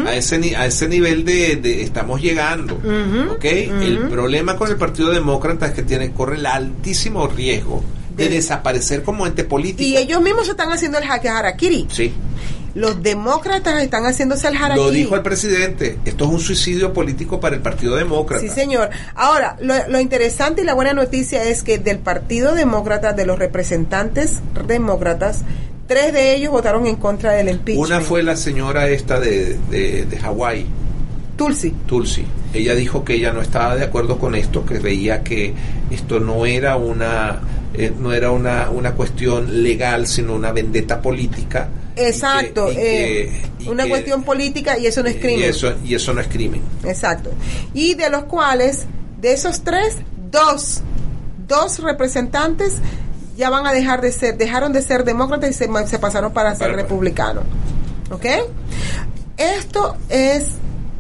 a ese a ese nivel de, de estamos llegando, Ujú, ¿ok? El problema con el Partido Demócrata es que tiene corre el altísimo riesgo de, De- desaparecer como ente político. Y ellos mismos se están haciendo el jaque harakiri. Sí, Los demócratas están haciéndose el harakiri. lo dijo el presidente. Esto es un suicidio político para el Partido Demócrata. Sí, señor. Ahora, lo, lo interesante y la buena noticia es que del Partido Demócrata, de los representantes demócratas, tres de ellos votaron en contra del impeachment. Una fue la señora esta de, de, de Hawái. Tulsi. Tulsi. Ella dijo que ella no estaba de acuerdo con esto, que veía que esto no era una eh, no era una, una cuestión legal, sino una vendetta política. Exacto. Y que- eh, y una que- cuestión política y eso no es crimen. Y eso, y eso no es crimen. Exacto. Y de los cuales, de esos tres, dos, dos representantes ya van a dejar de ser, dejaron de ser demócratas y se, pasaron para ser Para- republicanos. ¿Ok? Esto es,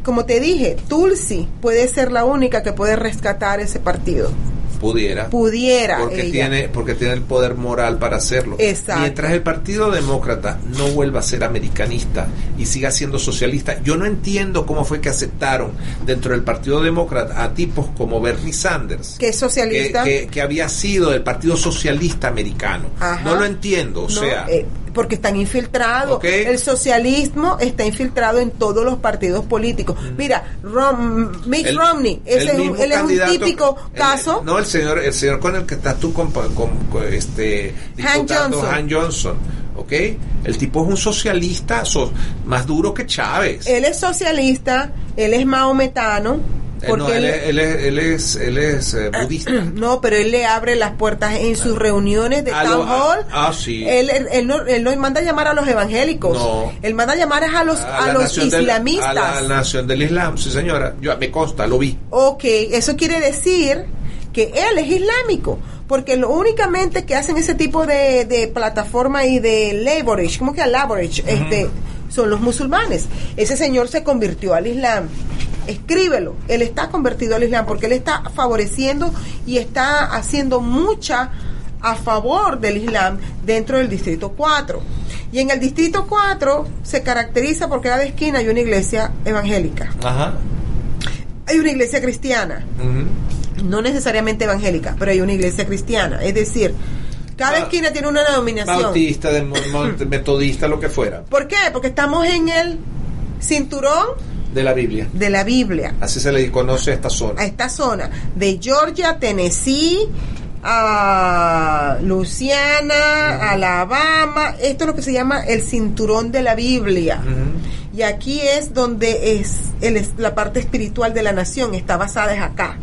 como te dije, Tulsi puede ser la única que puede rescatar ese partido. Pudiera. Pudiera porque ella. tiene porque tiene el poder moral para hacerlo. Exacto. Mientras el Partido Demócrata no vuelva a ser americanista y siga siendo socialista, yo no entiendo cómo fue que aceptaron dentro del Partido Demócrata a tipos como Bernie Sanders, Que es socialista. que, que- que había sido del Partido Socialista Americano. Ajá. No lo entiendo, o No, sea, eh, porque están infiltrados. El socialismo está infiltrado en todos los partidos políticos. Mira, Rom- Mitt Mm. El- Romney, el ese es un, mismo él es un típico el- caso. no, el señor, el señor con el que estás tú con, con- con este Han Johnson. Han Johnson, ¿ok? El tipo es un socialista so- más duro que Chávez. Él es socialista, él es maometano. Eh, Porque no, él, él- es, él es, él es, él es, eh, budista. No, pero él le abre las puertas en sus reuniones de Ah, town ah, hall. ah, sí. Él, él, no, él no manda a llamar a los evangélicos. No. Él manda a llamar a los, a la los nación del- islamistas. a la, a nación del Islam, sí señora. Yo, me consta, lo vi. Ok, eso quiere decir que él es islámico, porque lo únicamente que hacen ese tipo de, de plataforma y de laborage, como que a laborage, este, son los musulmanes. Ese señor se convirtió al Islam. Escríbelo, él está convertido al Islam porque él está favoreciendo y está haciendo mucha a favor del Islam dentro del Distrito 4. Y en el Distrito 4 se caracteriza porque cada esquina hay una iglesia evangélica, Ajá. hay una iglesia cristiana no necesariamente evangélica, pero hay una iglesia cristiana. Es decir, cada Ah, esquina tiene una denominación. Bautista, de, metodista, lo que fuera. ¿Por qué? Porque estamos en el cinturón De la Biblia. de la Biblia, Así se le conoce a esta a zona. esta zona de Georgia, Tennessee, a Luisiana, Alabama. Esto es lo que se llama el cinturón de la Biblia. Y aquí es donde es, el, es- la parte espiritual de la nación, está basada es acá.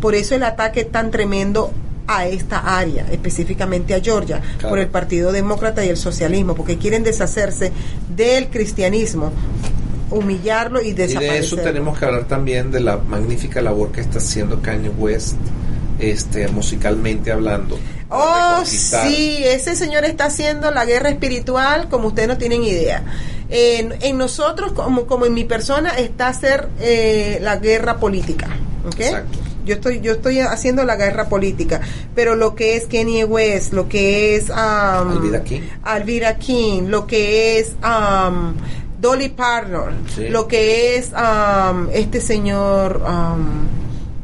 Por eso el ataque tan tremendo a esta área, específicamente a Georgia, Claro. por el Partido Demócrata y el socialismo, porque quieren deshacerse del cristianismo, humillarlo y Y desaparecerlo. de eso tenemos que hablar también de la magnífica labor que está haciendo Kanye West, este, musicalmente hablando. Oh, sí, ese señor está haciendo la guerra espiritual como ustedes no tienen idea. En, en nosotros, como, como en mi persona, está hacer eh, la guerra política. ¿ok? Exacto. Yo estoy, yo estoy haciendo la guerra política, pero lo que es Kanye West, lo que es um, Alvira King. Alvira King, lo que es um, Dolly Parton, Sí. lo que es um, este señor um,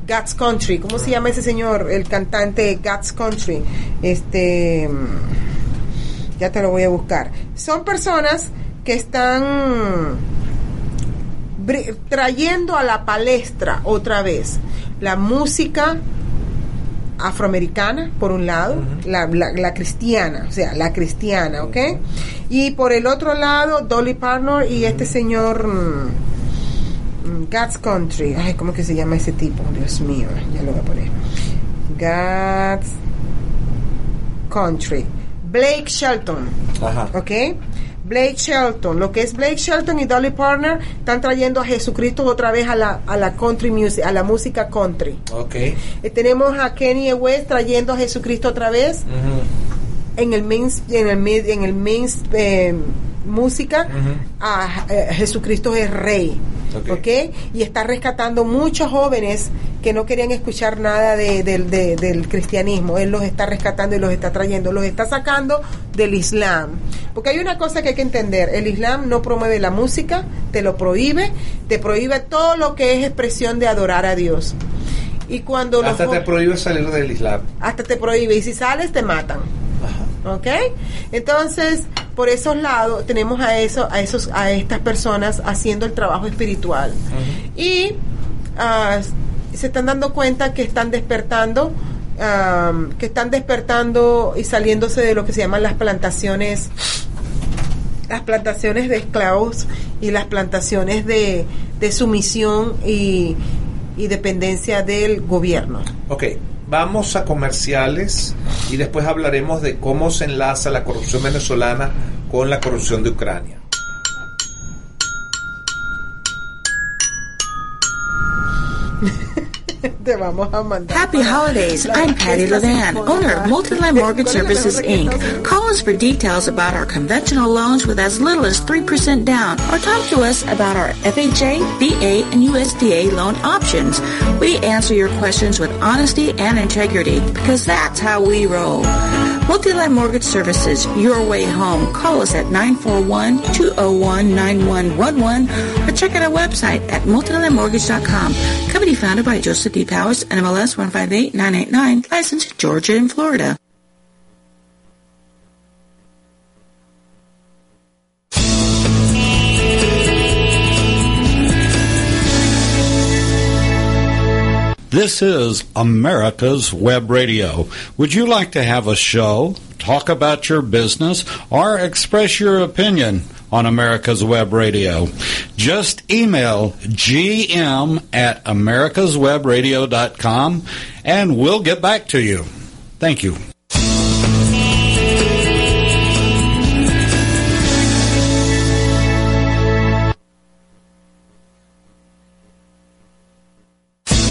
God's Country, ¿cómo se llama ese señor? El cantante God's Country, este, mm, ya te lo voy a buscar. Son personas que están trayendo a la palestra otra vez la música afroamericana, por un lado, la, la- la cristiana, o sea, la cristiana, ¿ok? Y por el otro lado, Dolly Parton y este señor mm, mm, God's Country, ay, ¿cómo que se llama ese tipo? Dios mío, ya lo voy a poner. God's Country. Blake Shelton. Ajá. ¿Ok? Blake Shelton. Lo que es Blake Shelton y Dolly Parton están trayendo a Jesucristo otra vez a la, a la country music, a la música country. Ok. Eh, tenemos a Kenny West trayendo a Jesucristo otra vez en el main, en el en el main eh, música a eh, Jesucristo es rey. Ok. ¿ok? Y está rescatando muchos jóvenes que no querían escuchar nada de- del- de- del cristianismo. Él los está rescatando y los está trayendo, los está sacando del Islam. Porque hay una cosa que hay que entender, el Islam no promueve la música, te lo prohíbe, te prohíbe todo lo que es expresión de adorar a Dios. Y cuando los Hasta te prohíbe salir del Islam. hasta te prohíbe y si sales te matan. ¿Ok? Entonces, por esos lados tenemos a eso, a esos, a estas personas haciendo el trabajo espiritual. Y ah, se están dando cuenta que están despertando, que están despertando y saliéndose de lo que se llaman las plantaciones, las plantaciones de esclavos y las plantaciones de, de sumisión y, y dependencia del gobierno. Ok, vamos a comerciales y después hablaremos de cómo se enlaza la corrupción venezolana con la corrupción de Ucrania. Te vamos a mandar. Happy holidays. I'm Patty Levan, owner of Multiland Mortgage ¿Cuál es la Services Inc. Call us for details about our conventional loans with as little as 3% down or talk to us about our FHA, VA, and USDA loan options. We answer your questions with honesty and integrity because that's how we roll. Multiland Mortgage Services, your way home. Call us at 941-201-9111 or check out our website at multilandmortgage.com. Company founded by Joseph D. Powers, NMLS 158989, licensed Georgia and Florida. This is America's Web Radio. Would you like to have a show, talk about your business, or express your opinion on America's Web Radio? Just email gm at americaswebradio.com and we'll get back to you. Thank you.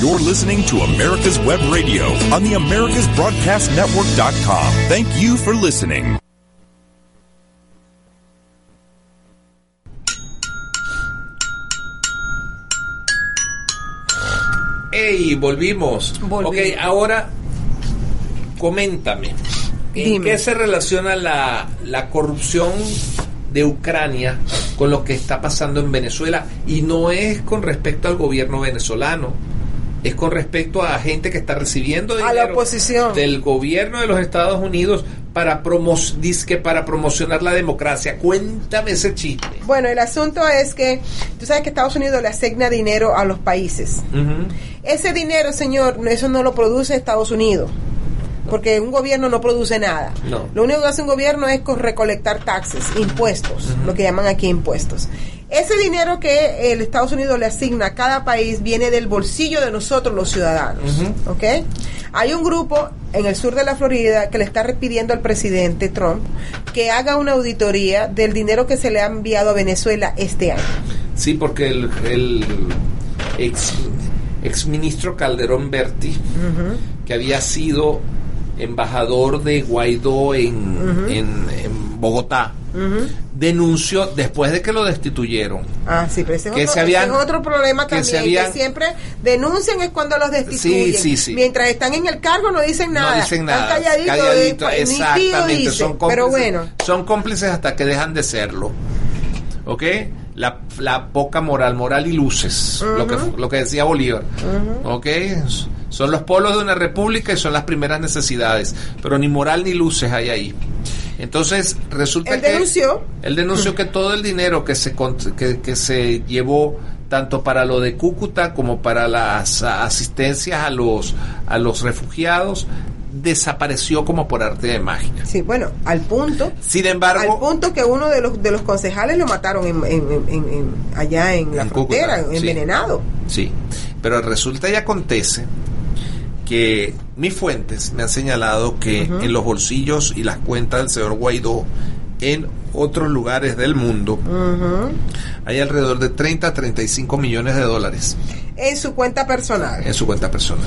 You're listening to America's Web Radio on the AmericasBroadcastNetwork.com. Thank you for listening. ¡Ey! Volvimos. Volvimos. Ok, ahora coméntame. ¿En Dime. qué se relaciona la, la corrupción de Ucrania con lo que está pasando en Venezuela? Y no es con respecto al gobierno venezolano, es con respecto a gente que está recibiendo A la dinero oposición. del gobierno de los Estados Unidos para, promo dizque para promocionar la democracia. Cuéntame ese chiste. Bueno, el asunto es que tú sabes que Estados Unidos le asigna dinero a los países. Ese dinero, señor, eso no lo produce Estados Unidos. Porque un gobierno no produce nada. No. Lo único que hace un gobierno es co- recolectar taxes, impuestos, lo que llaman aquí impuestos. Ese dinero que el Estados Unidos le asigna a cada país viene del bolsillo de nosotros los ciudadanos. Hay un grupo en el sur de la Florida que le está pidiendo al presidente Trump que haga una auditoría del dinero que se le ha enviado a Venezuela este año. Sí, porque el, el ex, ex ministro Calderón Berti, que había sido embajador de Guaidó en, en, en Bogotá, denunció después de que lo destituyeron. Ah, sí, pero ese es, Que otro, se habían- ese es otro problema que también, se habían- que siempre denuncian es cuando los destituyen. Sí, sí, sí. Mientras están en el cargo no dicen nada. no dicen nada. Están calladitos, calladito, de- ni tío exactamente. dice. Son cómplices, pero bueno, son cómplices hasta que dejan de serlo. ¿Ok? La, la poca moral, moral y luces, lo, que, lo que decía Bolívar. ¿Ok? Son los polos de una república y son las primeras necesidades, pero ni moral ni luces hay ahí. Entonces, resulta Él que denunció. él denunció que todo el dinero que se que, que se llevó tanto para lo de Cúcuta como para las asistencias a los a los refugiados desapareció como por arte de magia. Sí, bueno, al punto. Sin embargo, al punto que uno de los de los concejales lo mataron en, en- en- allá en la frontera, Cúcuta, sí. envenenado. Sí, pero resulta y acontece que mis fuentes me han señalado que en los bolsillos y las cuentas del señor Guaidó en otros lugares del mundo hay alrededor de 30 a 35 millones de dólares En su cuenta personal. en su cuenta personal.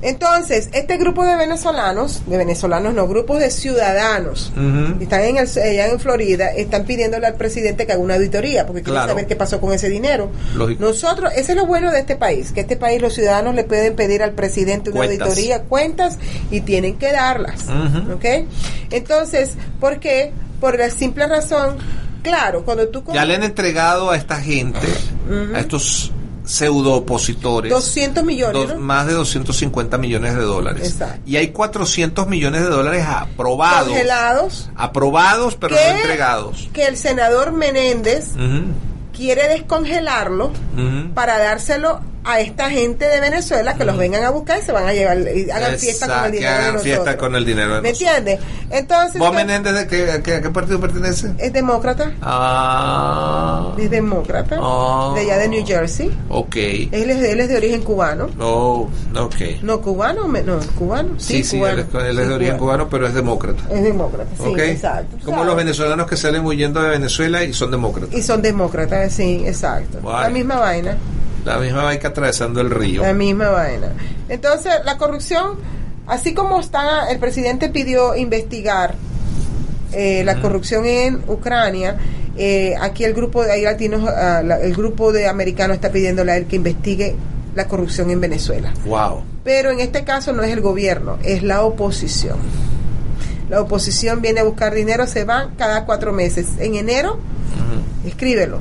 Entonces, este grupo de venezolanos, de venezolanos no, grupos de ciudadanos, están en el, allá en Florida, están pidiéndole al presidente que haga una auditoría, porque quieren Claro. saber qué pasó con ese dinero. Lógico. Nosotros, ese es lo bueno de este país, que este país los ciudadanos le pueden pedir al presidente una Cuentas. auditoría, cuentas, y tienen que darlas. ¿Ok? Entonces, ¿por qué? Por la simple razón, claro, cuando tú... Ya le han entregado a esta gente, a estos pseudo opositores, 200 millones, ¿no? más de 250 millones de dólares. Exacto. Y hay 400 millones de dólares aprobados. Congelados, Aprobados, pero no entregados. que el senador Menéndez quiere descongelarlo para dárselo a esta gente de Venezuela que los vengan a buscar y se van a llevar y hagan fiesta con el que dinero de hagan fiesta con el dinero de ¿Me entiendes? Entonces, ¿Vos ¿qué- Menéndez de qué, a qué- a qué partido pertenece? es demócrata, Ah, es demócrata, Ah. de allá de New Jersey. ok. Él es, él es de origen cubano. Oh, ok. No, cubano, no, cubano. Sí, Sí, sí, cubano. él es, él es Sí, de origen cubano, pero es demócrata. Es demócrata, sí, Ok. exacto. Como los venezolanos que salen huyendo de Venezuela y son demócratas. Y son demócratas, sí, exacto. Vale. La misma vaina. La misma va atravesando el río. La misma vaina. Entonces, la corrupción, así como está, el presidente pidió investigar eh, la corrupción en Ucrania, eh, aquí el grupo de latinos, ah, la- el grupo de americanos está pidiéndole a él que investigue la corrupción en Venezuela. Wow. Pero en este caso no es el gobierno, es la oposición. La oposición viene a buscar dinero, se van cada cuatro meses. En enero, escríbelo.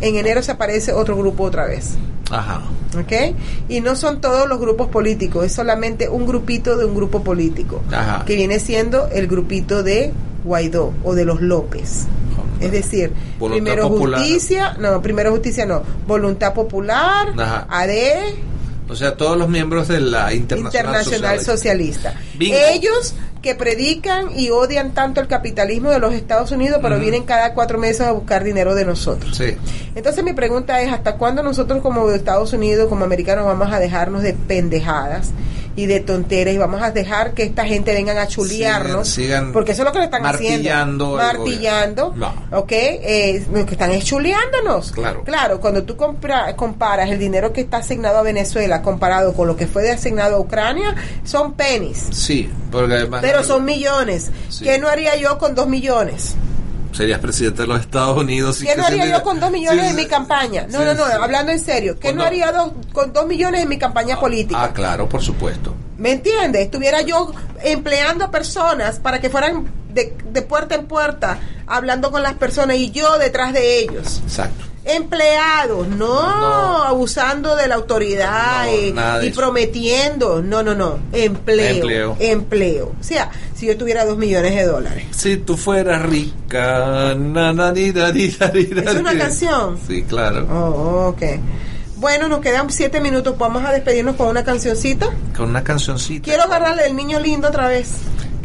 En enero se aparece otro grupo otra vez. Ajá. ¿ok? Y no son todos los grupos políticos, es solamente un grupito de un grupo político, Ajá. que viene siendo el grupito de Guaidó o de los López. Es decir, Voluntad primero Popular. justicia, no, primero justicia no, voluntad popular, Ajá. AD, O sea, todos los miembros de la Internacional, Internacional Socialista. Socialista. Ellos que predican y odian tanto el capitalismo de los Estados Unidos, pero vienen cada cuatro meses a buscar dinero de nosotros. Sí. Entonces mi pregunta es, ¿hasta cuándo nosotros como Estados Unidos, como americanos, vamos a dejarnos de pendejadas y de tonteras y vamos a dejar que esta gente vengan a chulearnos? Sigan- sigan porque eso es lo que le están martillando haciendo. Martillando. gobierno. ¿Ok? Eh, lo que están es chuleándonos. Claro. Claro, cuando tú compra- comparas el dinero que está asignado a Venezuela comparado con lo que fue asignado a Ucrania, son pennies. Sí, porque además Pero son millones. Sí. ¿Qué no haría yo con dos millones? Serías presidente de los Estados Unidos. ¿Qué no haría yo con dos millones Sí, en mi campaña? No, sí, no, no, sí. hablando en serio. ¿Qué no no. haría dos, con dos millones en mi campaña política? Ah, claro, por supuesto. ¿Me entiendes? Estuviera yo empleando a personas para que fueran de, de puerta en puerta, hablando con las personas y yo detrás de ellos. Exacto. Empleados, no, No. abusando de la autoridad No, y, prometiendo. No, no, no. Empleo. Empleo. Empleo. O sea, si yo tuviera dos millones de dólares. Si tú fueras rica. na, na, ni, da, ni, da, ni, da, ¿Es una canción? Sí, claro. Oh, ok. Bueno, nos quedan siete minutos. Vamos a despedirnos con una cancioncita. Con una cancioncita. Quiero agarrarle el niño lindo otra vez.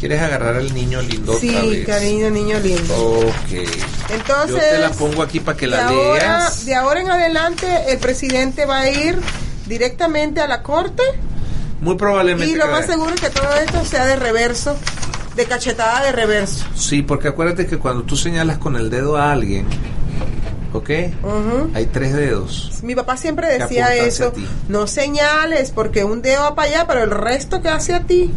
¿Quieres agarrar al niño lindo sí, otra vez? cariño, niño lindo. Ok. Entonces, Yo te la pongo aquí para que de la ahora, leas. de ahora en adelante, el presidente va a ir directamente a la corte Muy probablemente. y lo más seguro es que todo esto sea de reverso, de cachetada de reverso. Sí, porque acuérdate que cuando tú señalas con el dedo a alguien, ¿ok? Hay tres dedos. Mi papá siempre decía eso, no señales porque un dedo va para allá, pero el resto que hace a ti.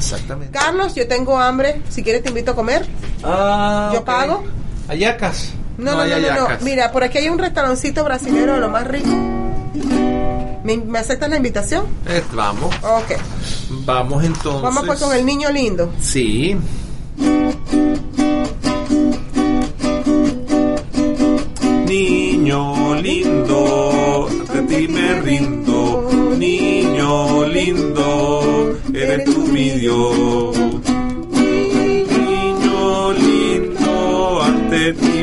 Exactamente. Carlos, yo tengo hambre, si quieres te invito a comer. Ah, ¿Yo pago? Ayacas. No, no, no, no, no. Mira, por aquí hay un restaurancito brasileño de lo más rico. ¿Me, me aceptas la invitación? Eh, vamos, Ok. vamos entonces. Vamos pues con el niño lindo. Sí. Niño lindo, ante ti me rindo. Niño lindo, eres tú mi Dios. Niño lindo.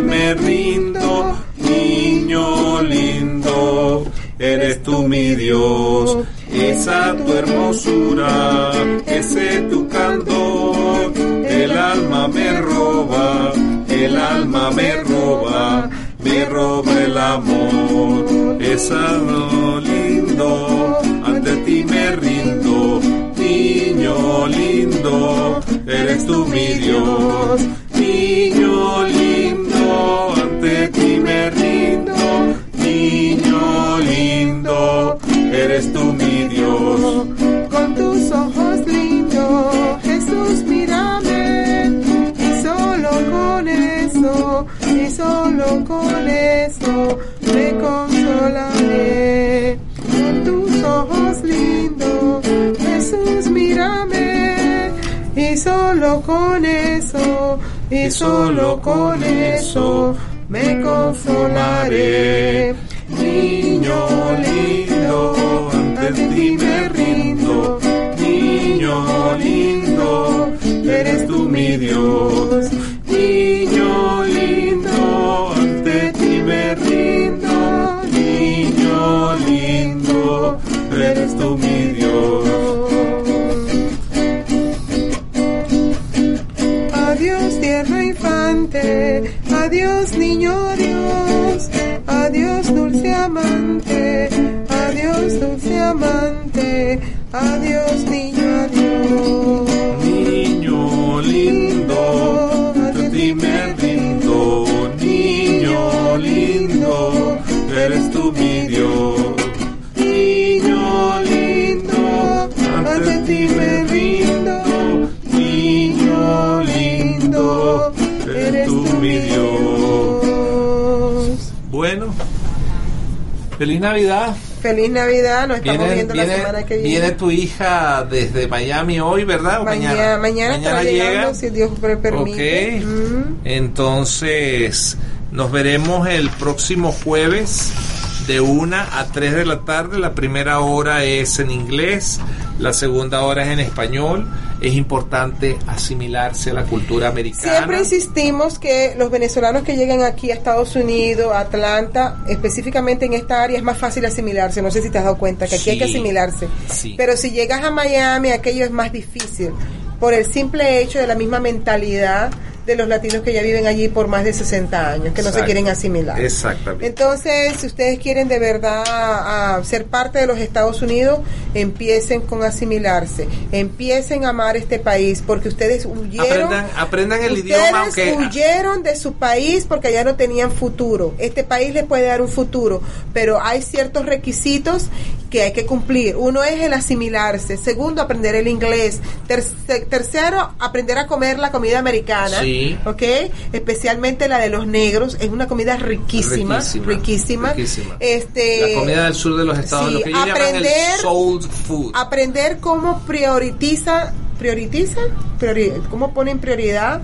me rindo, niño lindo, eres tú mi Dios, esa tu hermosura, ese tu candor, el alma me roba, el alma me roba, me roba el amor, esa lo lindo, ante ti me rindo, niño lindo, eres tú mi Dios, niño lindo, ante ti me rindo, niño lindo, eres tú mi Dios. Con tus ojos lindos, Jesús, mírame. Y solo con eso, y solo con eso, me consolaré. Solo con eso, y solo con eso, me consolaré. Niño lindo, ante ti me rindo, niño lindo, eres tú mi Dios. Niño adiós niño Dios, adiós dulce amante, adiós dulce amante, adiós niño feliz Navidad. Feliz Navidad, nos estamos Viene, viendo la semana que viene. viene tu hija desde Miami hoy, ¿verdad? ¿O mañana, mañana, estará llegando, llega. si Dios me permite. Ok. Mm. Entonces, nos veremos el próximo jueves de 1 a 3 de la tarde. La primera hora es en inglés, la segunda hora es en español. Es importante asimilarse a la cultura americana. Siempre insistimos que los venezolanos que llegan aquí a Estados Unidos, a Atlanta, específicamente en esta área, es más fácil asimilarse. No sé si te has dado cuenta que aquí hay que asimilarse. sí. Pero si llegas a Miami, aquello es más difícil. Por el simple hecho de la misma mentalidad de los latinos que ya viven allí por más de 60 años, que no se quieren asimilar. Exactamente. Entonces, si ustedes quieren de verdad ah, ser parte de los Estados Unidos, empiecen con asimilarse, empiecen a amar este país, porque ustedes huyeron. Aprendan, aprendan el ustedes idioma, aunque huyeron de su país porque allá no tenían futuro. Este país les puede dar un futuro, pero hay ciertos requisitos que hay que cumplir. Uno es el asimilarse, segundo, aprender el inglés, Terce- tercero, aprender a comer la comida americana. Sí. ¿ok? Especialmente la de los negros, es una comida riquísima, Riquísima, riquísima. riquísima. Este, la comida del sur de los estados, sí, lo llaman aprender- el soul food. aprender cómo prioritiza, prioritiza, Priori- cómo ponen prioridad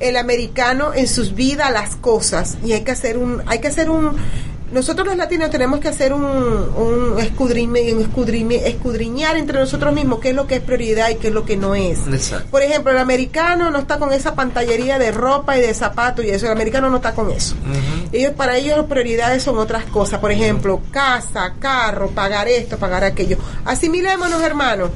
el americano en sus vidas las cosas y hay que hacer un, hay que hacer un nosotros los latinos tenemos que hacer un, un, escudriñe- un escudriñe- escudriñar entre nosotros mismos qué es lo que es prioridad y qué es lo que no es. Exacto. Por ejemplo, el americano no está con esa pantallería de ropa y de zapatos y eso. El americano no está con eso. Ellos, para ellos las prioridades son otras cosas. Por ejemplo, casa, carro, pagar esto, pagar aquello. Asimilémonos, hermanos.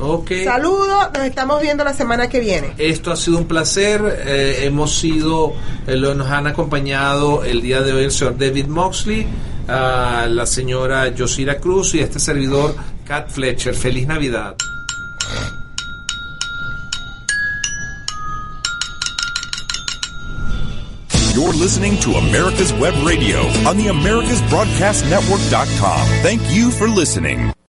Ok. Saludos, nos estamos viendo la semana que viene. Esto ha sido un placer. eh, hemos sido, eh, lo- nos han acompañado el día de hoy el señor David Moxley, a la señora Josira Cruz y este servidor Cat Fletcher. Feliz Navidad. You're listening to America's Web Radio on the AmericasBroadcastNetwork.com. Thank you for listening.